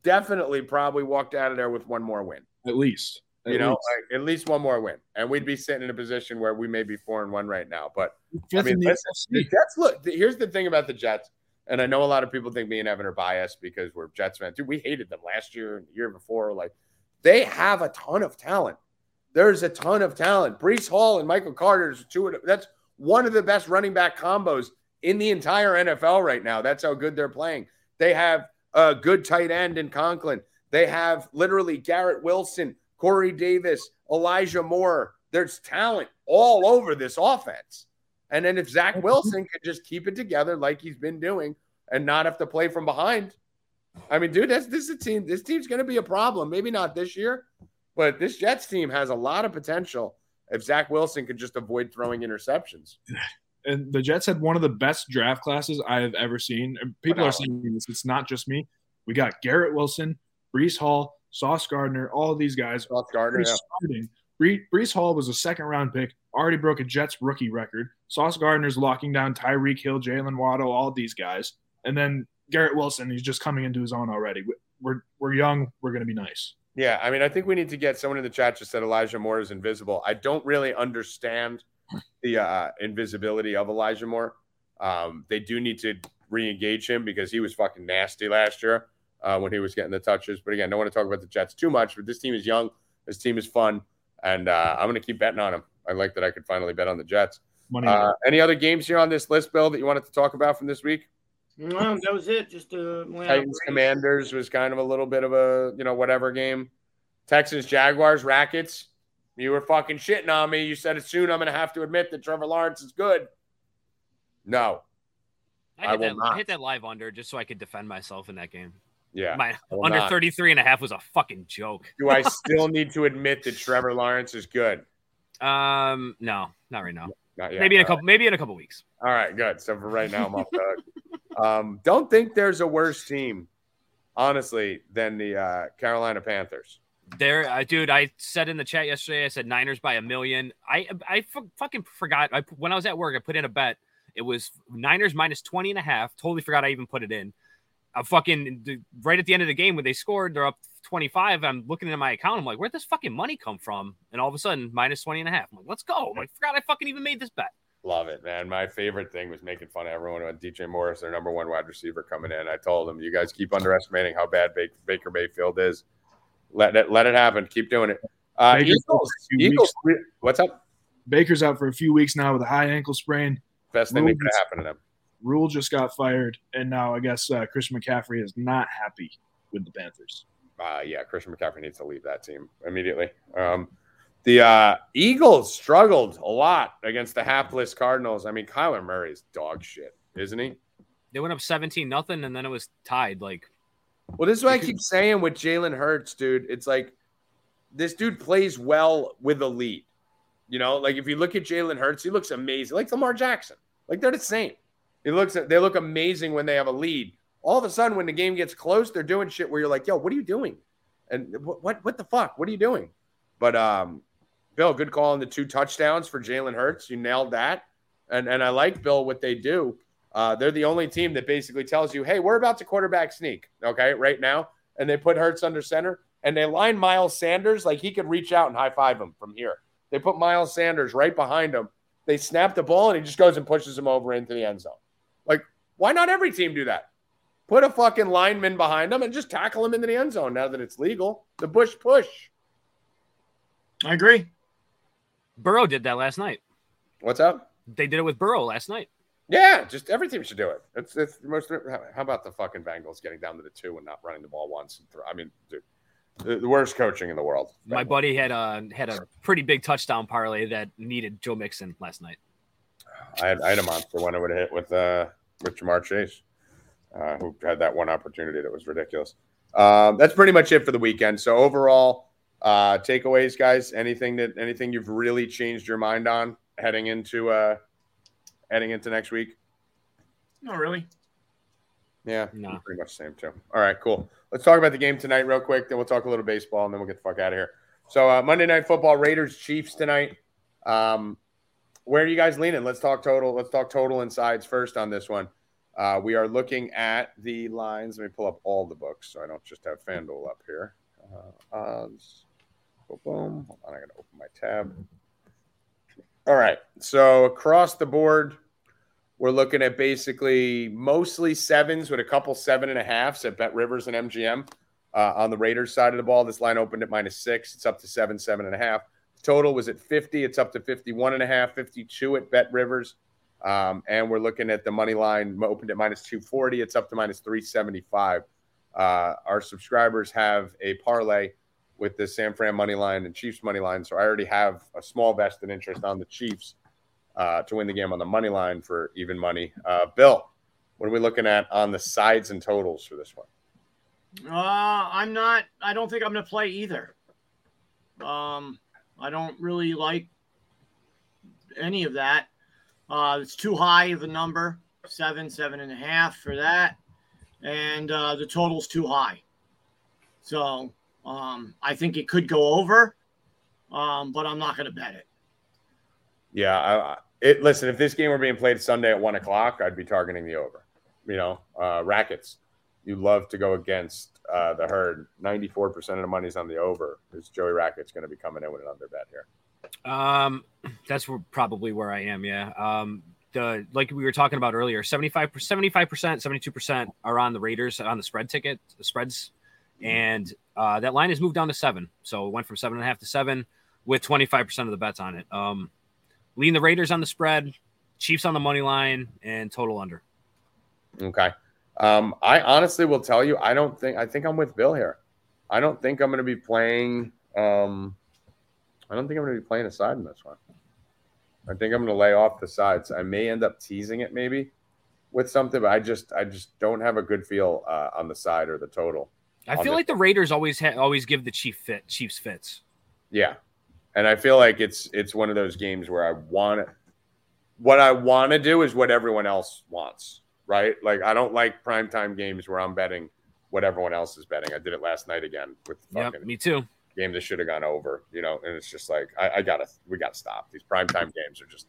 definitely probably walked out of there with one more win. At least. At You know, least. like, at least one more win, and we'd be sitting in a position where we may be four and one right now. But Fifth mean, in the listen, the Jets look. Here's the thing about the Jets, and I know a lot of people think me and Evan are biased because we're Jets fans. Dude, we hated them last year and the year before. Like they have a ton of talent. There's a ton of talent. Breece Hall and Michael Carter is two. That's one of the best running back combos in the entire NFL right now. That's how good they're playing. They have a good tight end in Conklin. They have literally Garrett Wilson, Corey Davis, Elijah Moore. There's talent all over this offense. And then if Zach Wilson could just keep it together like he's been doing and not have to play from behind, I mean, dude, that's this is a team. This team's going to be a problem. Maybe not this year, but this Jets team has a lot of potential if Zach Wilson could just avoid throwing interceptions. And the Jets had one of the best draft classes I have ever seen. And People are saying this. It's not just me. We got Garrett Wilson, Breece Hall, Sauce Gardner, all these guys Sauce Gardner, yeah. starting. Bree- Breece Hall was a second round pick, already broke a Jets rookie record. Sauce Gardner's locking down Tyreek Hill, Jaylen Waddle, all these guys. And then Garrett Wilson, he's just coming into his own already. We're, we're young. We're going to be nice. Yeah, I mean, I think we need to get someone in the chat just said Elijah Moore is invisible. I don't really understand the uh, invisibility of Elijah Moore. Um, they do need to re-engage him because he was fucking nasty last year uh, when he was getting the touches. But again, don't want to talk about the Jets too much. But this team is young. This team is fun, and uh, I'm going to keep betting on them. I like that I could finally bet on the Jets. Money. Uh, any other games here on this list, Bill, that you wanted to talk about from this week? No, that was it. Just uh, Titans great. Commanders was kind of a little bit of a you know whatever game. Texans Jaguars Rackets. You were fucking shitting on me. You said it soon. I'm gonna have to admit that Trevor Lawrence is good. No, I I will that, not. I hit that live under just so I could defend myself in that game. Yeah. My under not. 33 and a half was a fucking joke. Do I [LAUGHS] still need to admit that Trevor Lawrence is good? Um, no, not right now. Not yet. maybe in a All couple, maybe in a couple weeks. All right, good. So for right now, I'm off the hook. [LAUGHS] Um, don't think there's a worse team, honestly, than the uh, Carolina Panthers. There, uh, dude. I said in the chat yesterday. I said Niners by a million. I I fucking forgot. I when I was at work, I put in a bet. It was Niners minus 20 and a half. Totally forgot I even put it in. I fucking right at the end of the game when they scored, they're up 25. I'm looking at my account. I'm like, where'd this fucking money come from? And all of a sudden, minus 20 and a half. I'm like, let's go. I forgot I fucking even made this bet. Love it, man. My favorite thing was making fun of everyone when DJ Morris, their number one wide receiver, coming in. I told them, you guys keep underestimating how bad Baker, Baker Mayfield is. Let it let it happen. Keep doing it. Uh, Baker's Eagles. for Eagles. What's up? Baker's out for a few weeks now with a high ankle sprain. Best thing that could happen to them. Rhule just got fired, and now I guess uh, Christian McCaffrey is not happy with the Panthers. Uh, yeah, Christian McCaffrey needs to leave that team immediately. Um, the uh, Eagles struggled a lot against the hapless Cardinals. I mean, Kyler Murray's dog shit, isn't he? They went up 17 nothing, and then it was tied. Like Well, this is what I keep saying with Jalen Hurts, dude. It's like this dude plays well with a lead. You know, like if you look at Jalen Hurts, he looks amazing, like Lamar Jackson. Like they're the same. He looks, they look amazing when they have a lead. All of a sudden, when the game gets close, they're doing shit where you're like, "Yo, what are you doing?" And what, what, what the fuck? What are you doing? But um, Bill, good call on the two touchdowns for Jalen Hurts. You nailed that. And and I like Bill what they do. Uh, they're the only team that basically tells you, hey, we're about to quarterback sneak, okay, right now. And they put Hurts under center and they line Miles Sanders like he could reach out and high five him from here. They put Miles Sanders right behind him. They snap the ball and he just goes and pushes him over into the end zone. Like, why not every team do that? Put a fucking lineman behind them and just tackle him into the end zone now that it's legal. The Bush push. I agree. Burrow did that last night. What's up? They did it with Burrow last night. Yeah, just every team should do it. It's it's the most. How about the fucking Bengals getting down to the two and not running the ball once? And throw, I mean, dude, the, the worst coaching in the world. My buddy had a had a pretty big touchdown parlay that needed Joe Mixon last night. I had, I had a monster one I would have hit with uh with Ja'Marr Chase, uh, who had that one opportunity that was ridiculous. Um, that's pretty much it for the weekend. So overall, uh, takeaways, guys. Anything that anything you've really changed your mind on heading into uh heading into next week? Not really. Yeah, No. pretty much the same too. All right, cool. Let's talk about the game tonight real quick. Then we'll talk a little baseball, and then we'll get the fuck out of here. So uh, Monday Night Football, Raiders Chiefs tonight. Um, where are you guys leaning? Let's talk total. Let's talk total and sides first on this one. Uh, we are looking at the lines. Let me pull up all the books so I don't just have FanDuel up here. Uh, odds. Boom, boom. Hold on, I gotta open my tab. All right. So across the board, we're looking at basically mostly sevens with a couple seven and a halfs at Bet Rivers and MGM. Uh, on the Raiders side of the ball, this line opened at minus six. It's up to seven, seven and a half. Total was at 50. It's up to 51 and a half, 52 at Bet Rivers. Um, and we're looking at the money line opened at minus 240. It's up to minus 375. Uh, our subscribers have a parlay with the San Fran money line and Chiefs money line. So I already have a small vested interest on the Chiefs uh, to win the game on the money line for even money. Uh, Bill, what are we looking at on the sides and totals for this one? Uh, I'm not. I don't think I'm going to play either. Um, I don't really like any of that. Uh, it's too high of a number, seven, seven and a half for that, and uh, the total's too high. So um, I think it could go over, um, but I'm not going to bet it. Yeah, I, it. Listen, if this game were being played Sunday at one o'clock, I'd be targeting the over. You know, uh, rackets. You love to go against uh, the herd. Ninety-four percent of the money's on the over. Is Joey Rackets going to be coming in with an under bet here? Um, that's where, probably where I am. Yeah. Um, the like we were talking about earlier, 75 75 percent, seventy two percent are on the Raiders on the spread ticket, the spreads, and uh, that line has moved down to seven. So it went from seven and a half to seven with twenty five percent of the bets on it. Um, lean the Raiders on the spread, Chiefs on the money line, and total under. Okay. Um, I honestly will tell you, I don't think I think I'm with Bill here. I don't think I'm going to be playing. Um, I don't think I'm going to be playing a side in this one. I think I'm going to lay off the sides. I may end up teasing it maybe with something, but I just I just don't have a good feel uh, on the side or the total. I feel like the Raiders always ha- always give the Chief fit Chiefs fits. Yeah, and I feel like it's it's one of those games where I want. What I want to do is what everyone else wants, right? Like I don't like primetime games where I'm betting what everyone else is betting. I did it last night again with the Yep, fucking me too. game that should have gone over, you know. And it's just like I, I gotta, we gotta stop. These primetime games are just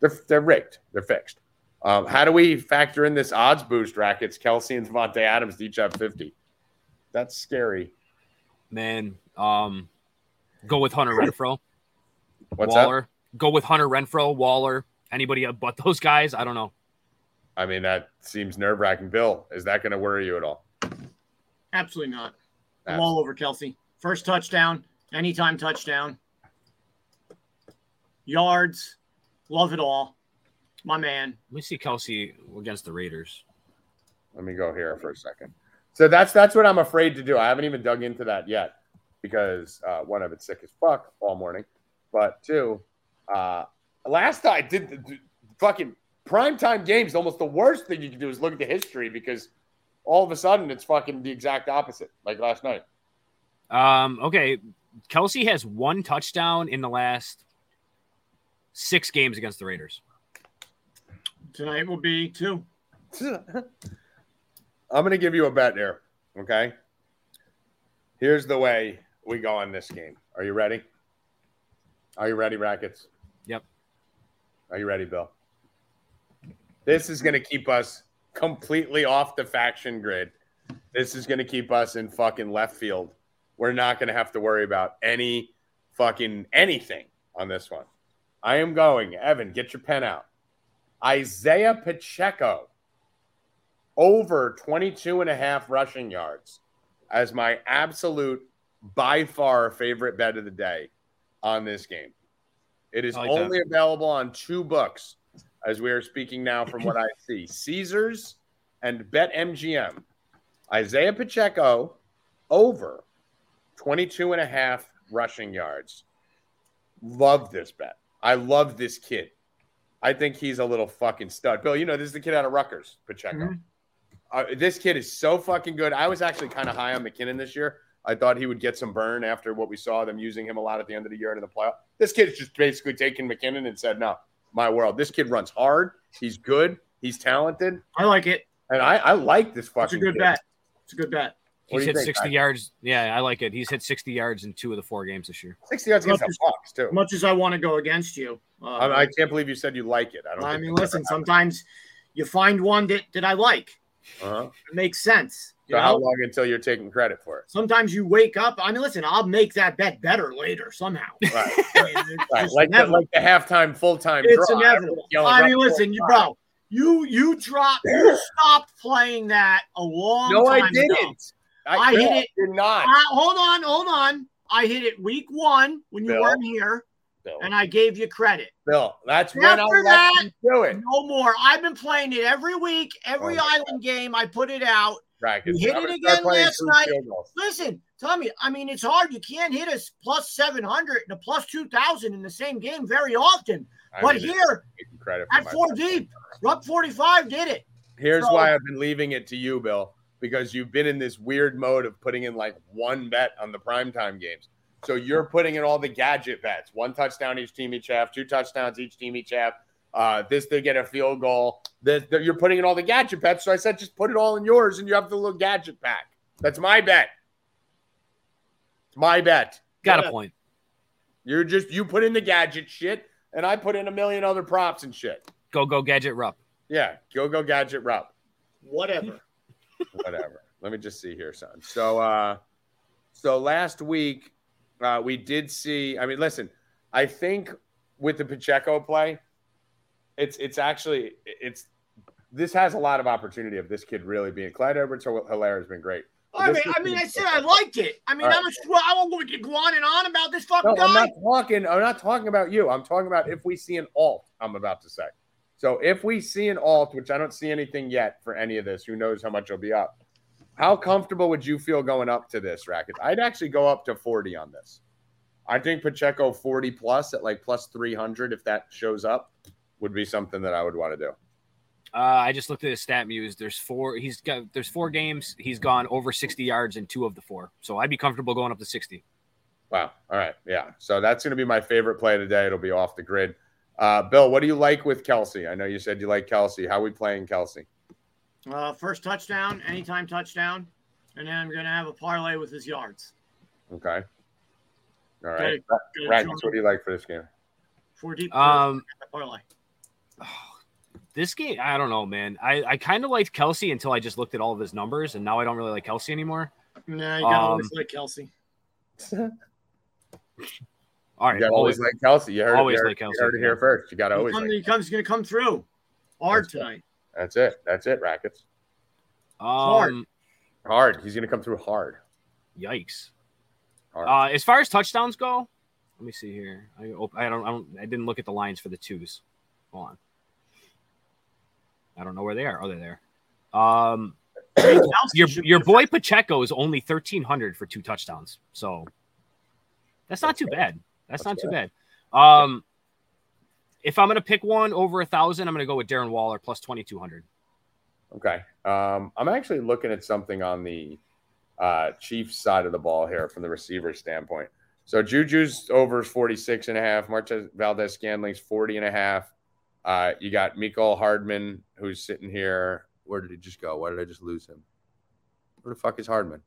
they're they're rigged. They're fixed. Um, how do we factor in this odds boost rackets? Kelce and Davante Adams each have fifty. That's scary. Man, um, go with Hunter Renfrow. What's that? Waller. Go with Hunter Renfrow, Waller, anybody but those guys. I don't know. I mean, that seems nerve wracking. Bill, is that going to worry you at all? Absolutely not. I'm all over Kelce. First touchdown, anytime touchdown. Yards, love it all. My man. Let me see Kelce against the Raiders. Let me go here for a second. So that's that's what I'm afraid to do. I haven't even dug into that yet because uh, one, I've been sick as fuck all morning, but two, uh, last I did the, the fucking primetime games. Almost the worst thing you can do is look at the history because all of a sudden it's fucking the exact opposite, like last night. Um, okay. Kelce has one touchdown in the last six games against the Raiders. Tonight will be two. [LAUGHS] I'm going to give you a bet here. Okay. Here's the way we go on this game. Are you ready? Are you ready, Rackets? Yep. Are you ready, Bill? This is going to keep us completely off the faction grid. This is going to keep us in fucking left field. We're not going to have to worry about any fucking anything on this one. I am going, Evan, get your pen out. Isaiah Pacheco over 22 and a half rushing yards as my absolute by far favorite bet of the day on this game. It is like that. only available on two books as we are speaking now from what I [LAUGHS] see Caesars and BetMGM. Isaiah Pacheco over 22 and a half rushing yards. Love this bet. I love this kid. I think he's a little fucking stud. Bill, you know, this is the kid out of Rutgers, Pacheco. Mhm. Uh, this kid is so fucking good. I was actually kind of high on McKinnon this year. I thought he would get some burn after what we saw them using him a lot at the end of the year and in the playoff. This kid's just basically taken McKinnon and said, "No, my world. This kid runs hard. He's good. He's talented, I like it. and I, I like this It's a good kid. bet. It's a good bet. What He's hit think, 60 Ty? yards. Yeah, I like it. He's hit 60 yards in two of the four games this year. Sixty yards against the Much as- Bucks too. As much as I want to go against you, uh, I, I can't believe you said you like it. I don't. I think mean, listen. Sometimes you find one that that I like. Uh-huh. It makes sense. You So how long until you're taking credit for it? Sometimes you wake up. I mean, listen. I'll make that bet better later somehow. Right, [LAUGHS] I right. Like the, like the halftime, full time. it's draw. inevitable. I mean, listen, you bro. You you dropped. You stopped playing that a long No, time I didn't. I no, hit it. Did not. Uh, hold on, hold on. I hit it week one when you Bill. weren't here, Bill, and I gave you credit. Bill, that's when After I let that- you do it. No more. I've been playing it every week, every Oh island game. I put it out. You hit it again last night. Listen, Tommy. I mean, it's hard. You can't hit us plus seven hundred and a plus two thousand in the same game very often. I But mean, here at four deep, forty five did it. Here's So- why I've been leaving it to you, Bill, because you've been in this weird mode of putting in like one bet on the primetime games. So you're putting in all the gadget bets: one touchdown each team each half, two touchdowns each team each half. Uh, this they get a field goal. This, that you're putting in all the gadget bets. So I said, just put it all in yours, and you have the little gadget pack. That's my bet. It's my bet. Got Yeah. a point. You're just you put in the gadget shit, and I put in a million other props and shit. Go, go, gadget rup. Yeah, go go gadget route. Whatever. [LAUGHS] whatever. Let me just see here, son. So, uh, so last week uh, we did see. I mean, listen, I think with the Pacheco play, it's it's actually it's this has a lot of opportunity of this kid really being Clyde Edwards or Hilaire has been great. I mean, I mean, I said I liked it. I mean, right. I'm a, well, I won't go on and on about this fucking No, guy. I'm not talking. I'm not talking about you. I'm talking about if we see an alt. I'm about to say. So if we see an alt, which I don't see anything yet for any of this, who knows how much it'll be up? How comfortable would you feel going up to this racket? I'd actually go up to 40 on this. I think Pacheco 40 plus at like plus 300 if that shows up would be something that I would want to do. Uh, I just looked at his StatMuse. There's four. He's got. There's four games. He's gone over 60 yards in two of the four. So I'd be comfortable going up to 60. Wow. All right. Yeah. So that's going to be my favorite play today. It'll be off the grid. Uh, Bill, what do you like with Kelce? I know you said you like Kelce. How we playing Kelce? Uh, first touchdown, anytime touchdown, and then I'm gonna have a parlay with his yards. Okay. All right. Okay. Good Rackets, job. what do you like for this game? Four deep. Um, parlay. This game, I don't know, man. I, I kind of liked Kelce until I just looked at all of his numbers, and now I don't really like Kelce anymore. Nah, you gotta um, always like Kelce. All You got always always. like Kelce. You heard, always it, you heard, like Kelce, you heard it yeah. here first. You got to He always comes, like he comes he's gonna come through hard That's right. tonight. That's it. That's it, Rackets. Um, Hard. He's going to come through hard. yikes. Hard. Uh, as far as touchdowns go, let me see here. I, op- I don't, I don't, I didn't look at the lines for the twos. Hold on. I don't know where they are. Oh, they're there. Um, [COUGHS] your your boy Pacheco is only thirteen hundred for two touchdowns, so that's not too bad. That's, not too bad. Um, if I'm gonna pick one over a thousand, I'm gonna go with Darren Waller plus twenty two hundred. Okay. Um, I'm actually looking at something on the uh, Chiefs side of the ball here from the receiver standpoint. So Juju's over is 46 and a half. Marquez Valdes-Scantling's 40 and a half. Uh, you got Mecole Hardman who's sitting here. Where did he just go? Why did I just lose him? Where the fuck is Hardman?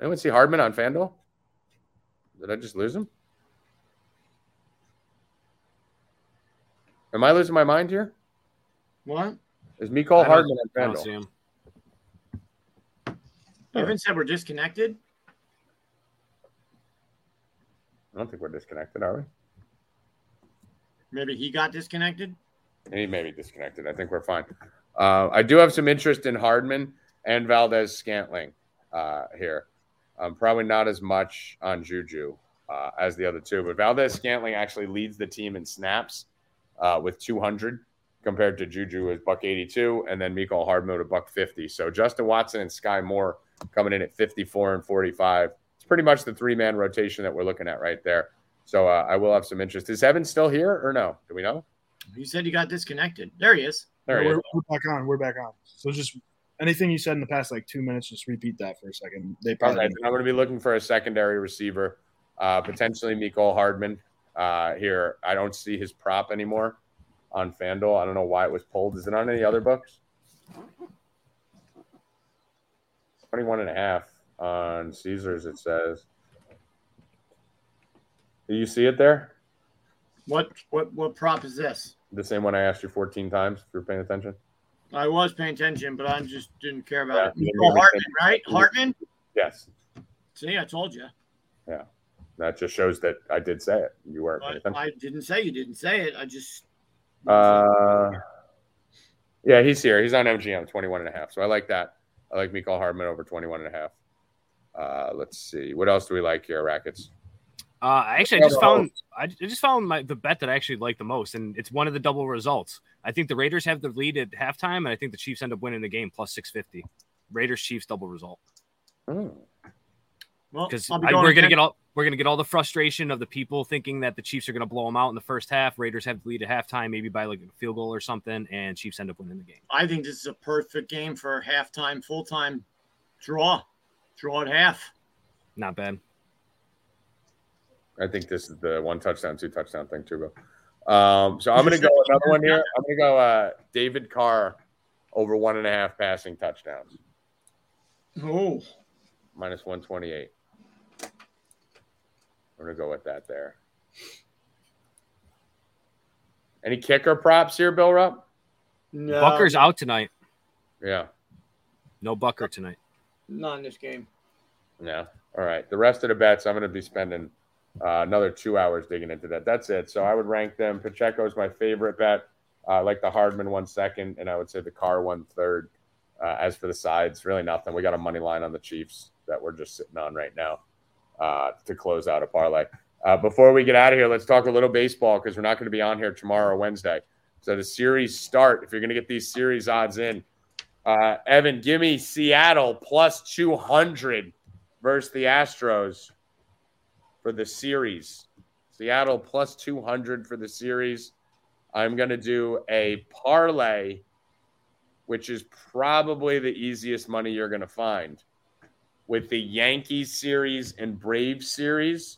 Anyone see Hardman on FanDuel? Did I just lose him? Am I losing my mind here? What? Is Miko I don't- Hardman I on don't FanDuel? see him. Evan said we're disconnected. I don't think we're disconnected, are we? Maybe he got disconnected. He may be disconnected. I think we're fine. Uh, I do have some interest in Hardman and Valdes-Scantling uh, here. Um, probably not as much on Juju uh, as the other two, but Valdes-Scantling actually leads the team in snaps uh, with 200 compared to Juju is buck 82, and then Mecole Hardman at buck 50. So Justin Watson and Skyy Moore coming in at 54 and 45. It's pretty much the three man rotation that we're looking at right there. So uh, I will have some interest. Is Evan still here or no? Do we know? You said you got disconnected. There he is. There Yeah, he we're, is. we're back on. We're back on. So just anything you said in the past like two minutes, just repeat that for a second. They probably right, I'm going to be looking for a secondary receiver, uh, potentially Mecole Hardman uh, here. I don't see his prop anymore on FanDuel. I don't know why it was pulled. Is it on any other books? 21 and a half on Caesars, it says. Do you see it there? What what what prop is this? The same one I asked you 14 times if you're paying attention? I was paying attention, but I just didn't care about you it. Oh, Hardman, right? Hardman. Yes. See, I told you. Yeah. That just shows that I did say it. You weren't paying attention. I didn't say you didn't say it. I just. Uh, yeah, he's here. He's on MGM 21 and a half. So I like that. I like Mecole Hardman over 21 and a half. Uh, let's see. What else do we like here, Rackets? Uh, actually, I just found I I just found my the bet that I actually like the most, and it's one of the double results. I think the Raiders have the lead at halftime, and I think the Chiefs end up winning the game plus six fifty. Raiders Chiefs double result. Well, because I'll be we're going gonna get all we're gonna get all the frustration of the people thinking that the Chiefs are gonna blow them out in the first half. Raiders have the lead at halftime, maybe by like a field goal or something, and Chiefs end up winning the game. I think this is a perfect game for halftime, full time draw. Draw at half. Not bad. I think this is the one touchdown, two touchdown thing, too, bro. Um, so I'm going to go [LAUGHS] another one here. I'm going to go uh, David Carr over one and a half passing touchdowns, Oh, minus 128. I'm going to go with that there. Any kicker props here, Bill Rupp? no. Butker's out tonight. Yeah. No Bucker tonight. Not in this game. Yeah. All right. The rest of the bets, I'm going to be spending uh, another two hours digging into that. That's it. So I would rank them. Pacheco is my favorite bet. Uh, like the Hardman one second, and I would say the Carr one third. Uh, as for the sides, really nothing. We got a money line on the Chiefs that we're just sitting on right now uh, to close out a parlay. Uh, before we get out of here, let's talk a little baseball because we're not going to be on here tomorrow or Wednesday. So the series start. If you're going to get these series odds in, uh, Evan, give me Seattle plus 200 versus the Astros for the series. Seattle plus 200 for the series. I'm going to do a parlay, which is probably the easiest money you're going to find with the Yankees series and Braves series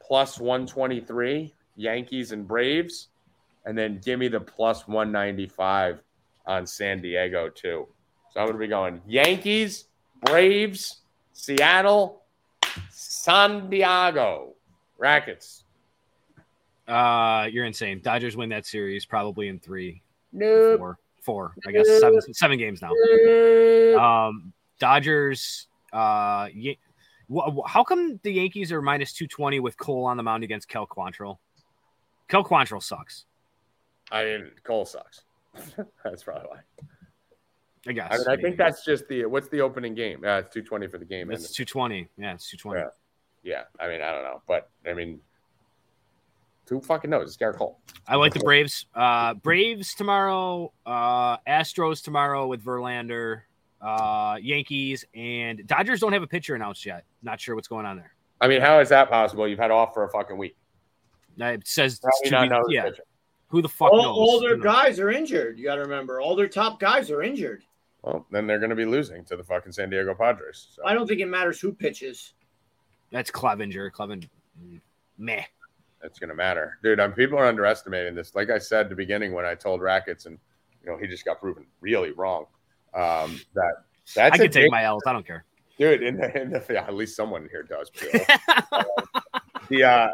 plus 123, Yankees and Braves. And then give me the plus 195 on San Diego, too. So I'm going to be going Yankees, Braves, Seattle, San Diego, Rackets. Uh, you're insane. Dodgers win that series probably in three, Nope. four, four. I guess seven, seven games now. Um, Dodgers. Uh, Yan- wh- wh- how come the Yankees are minus two twenty with Cole on the mound against Cal Quantrill? Cal Quantrill sucks. I mean, Cole sucks. [LAUGHS] that's probably why. I guess. I mean, I think that's just the what's the opening game? Uh, it's two twenty for the game. it's two twenty. Yeah, it's two twenty. Yeah. Yeah, I mean, I don't know, but I mean, who fucking knows? It's Gerrit Cole. I like the Braves. Uh, Braves tomorrow. Uh, Astros tomorrow with Verlander. Uh, Yankees and Dodgers don't have a pitcher announced yet. Not sure what's going on there. I mean, how is that possible? You've had off for a fucking week. It says How do you to not be- yeah. pitching? Who the fuck All, knows? all their knows? guys are injured. You got to remember, all their top guys are injured. Well, then they're going to be losing to the fucking San Diego Padres. So. I don't think it matters who pitches. That's Clevinger. Clevinger. Meh. going to matter, dude. I'm people are underestimating this. Like I said at the beginning when I told Rackets, and you know he just got proven really wrong. Um, that that's I can take big- my L's. I don't care. dude. In the, in the yeah, at least someone here does. Bill. [LAUGHS] the uh,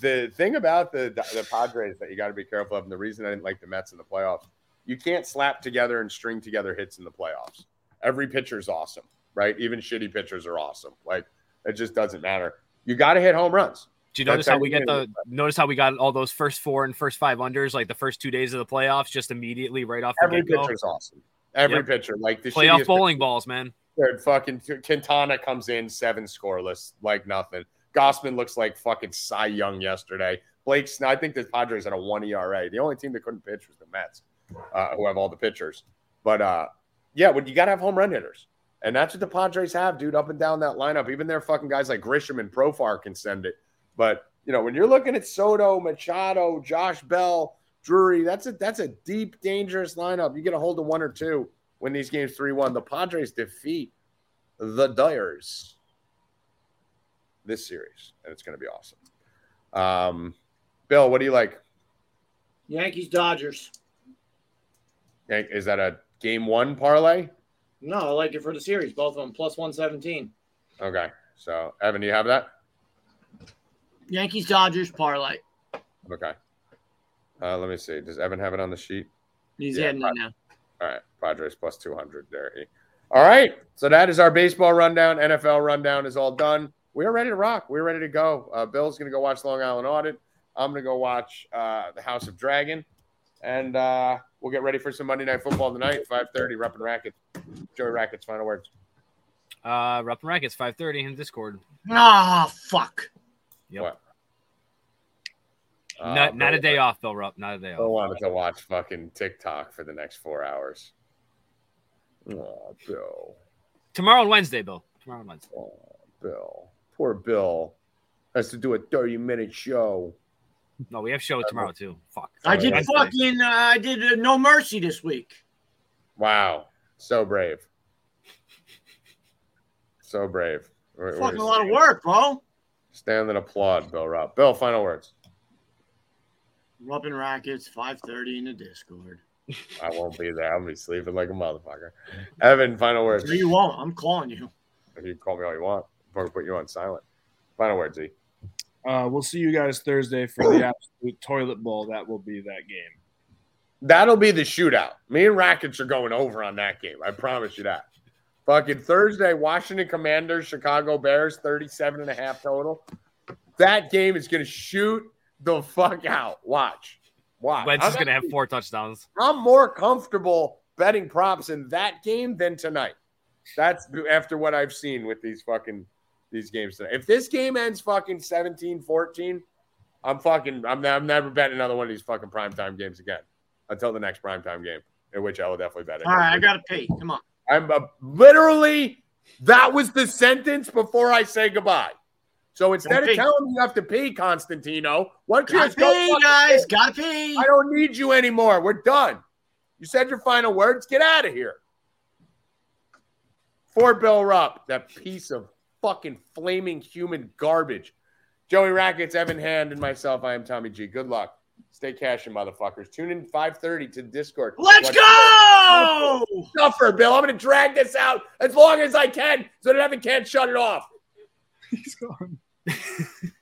the thing about the the Padres that you got to be careful of, and the reason I didn't like the Mets in the playoffs, you can't slap together and string together hits in the playoffs. Every pitcher's awesome, right? Even shitty pitchers are awesome. Like it just doesn't matter. You got to hit home runs. Do you notice That's how we get the notice how we got all those first four and first five unders like the first two days of the playoffs just immediately right off the Every get go. pitcher's awesome. Every Yep. pitcher, like the Playoff bowling balls, man. pitcher, fucking Quintana comes in seven scoreless, like nothing. Gausman looks like fucking Cy Young yesterday. Blake, Sn- I think the Padres had a one ERA. The only team that couldn't pitch was the Mets, uh, who have all the pitchers. But uh, yeah, when you got to have home run hitters, and that's what the Padres have, dude, up and down that lineup. Even their fucking guys like Grisham and Profar can send it. But you know, when you're looking at Soto, Machado, Josh Bell, Drury, that's a that's a deep, dangerous lineup. You get a hold of one or two when these games three one. The Padres defeat the Dyers this series, and it's going to be awesome. Um, Bill, what do you like? Yankees, Dodgers. Is that a game one parlay? No, I like it for the series. Both of them plus 117. Okay, so Evan, do you have that? Yankees, Dodgers, parlay. Okay. Uh, let me see. Does Evan have it on the sheet? He's Yeah, heading in now. All right, Padres plus 200 there. He- All right, so that is our baseball rundown. NFL rundown is all done. We're ready to rock. We're ready to go. Uh, Bill's going to go watch Long Island Audit. I'm going to go watch uh, The House of Dragon. And uh, we'll get ready for some Monday Night Football tonight, 5.30, Rupp and Rackets. Joey Rackets, final words. Uh Rupp and Rackets, five thirty in Discord. Ah, fuck. Yep. What? Uh, not, not a Bill- day off, Bill Rupp. Not a day off. I wanted to watch fucking TikTok for the next four hours. Oh, Bill. Tomorrow and Wednesday, Bill. Tomorrow and Wednesday. Oh, Bill. Poor Bill. Has to do a 30 minute show. No, we have show tomorrow too. Fuck. I did Wednesday. fucking, uh, I did uh, No Mercy this week. Wow. So brave. So brave. We're- we're Fucking a lot of work, bro. Stand and applaud, Bill Rupp. Bill, final words. Rubbing rackets, 5:30 in the Discord. I won't be there. I'll be sleeping like a motherfucker. Evan, final words. No, you won't. I'm calling you. If you call me all you want, I'm gonna put you on silent. Final words, Z. Uh, we'll see you guys Thursday for the [COUGHS] absolute toilet bowl. That will be that game. That'll be the shootout. Me and Rackets are going over on that game. I promise you that. Fucking Thursday, Washington Commanders, Chicago Bears, 37 and a half total. That game is going to shoot the fuck out. Watch. Watch. Wentz is I'm, gonna have four touchdowns. I'm more comfortable betting props in that game than tonight. That's after what I've seen with these fucking these games tonight. If this game ends fucking 17-14, I'm fucking I'm, I'm never betting another one of these fucking primetime games again until the next primetime game, in which I will definitely bet it. All right, I gotta pee. Come on. I'm uh, literally that was the sentence before I say goodbye. So instead of pee. telling me you have to pee, Constantino, why don't you Gotta just go pee, fucking guys. Gotta pee. I don't need you anymore. We're done. You said your final words. Get out of here. For Bill Rupp, that piece of fucking flaming human garbage. Joey Rackets, Evan Hand, and myself. I am Tommy G. Good luck. Stay cashing, motherfuckers. Tune in 5:30 to Discord. Let's Watch- go. Suffer, Bill. I'm going to drag this out as long as I can so that Evan can't shut it off. [LAUGHS] He's gone. [LAUGHS]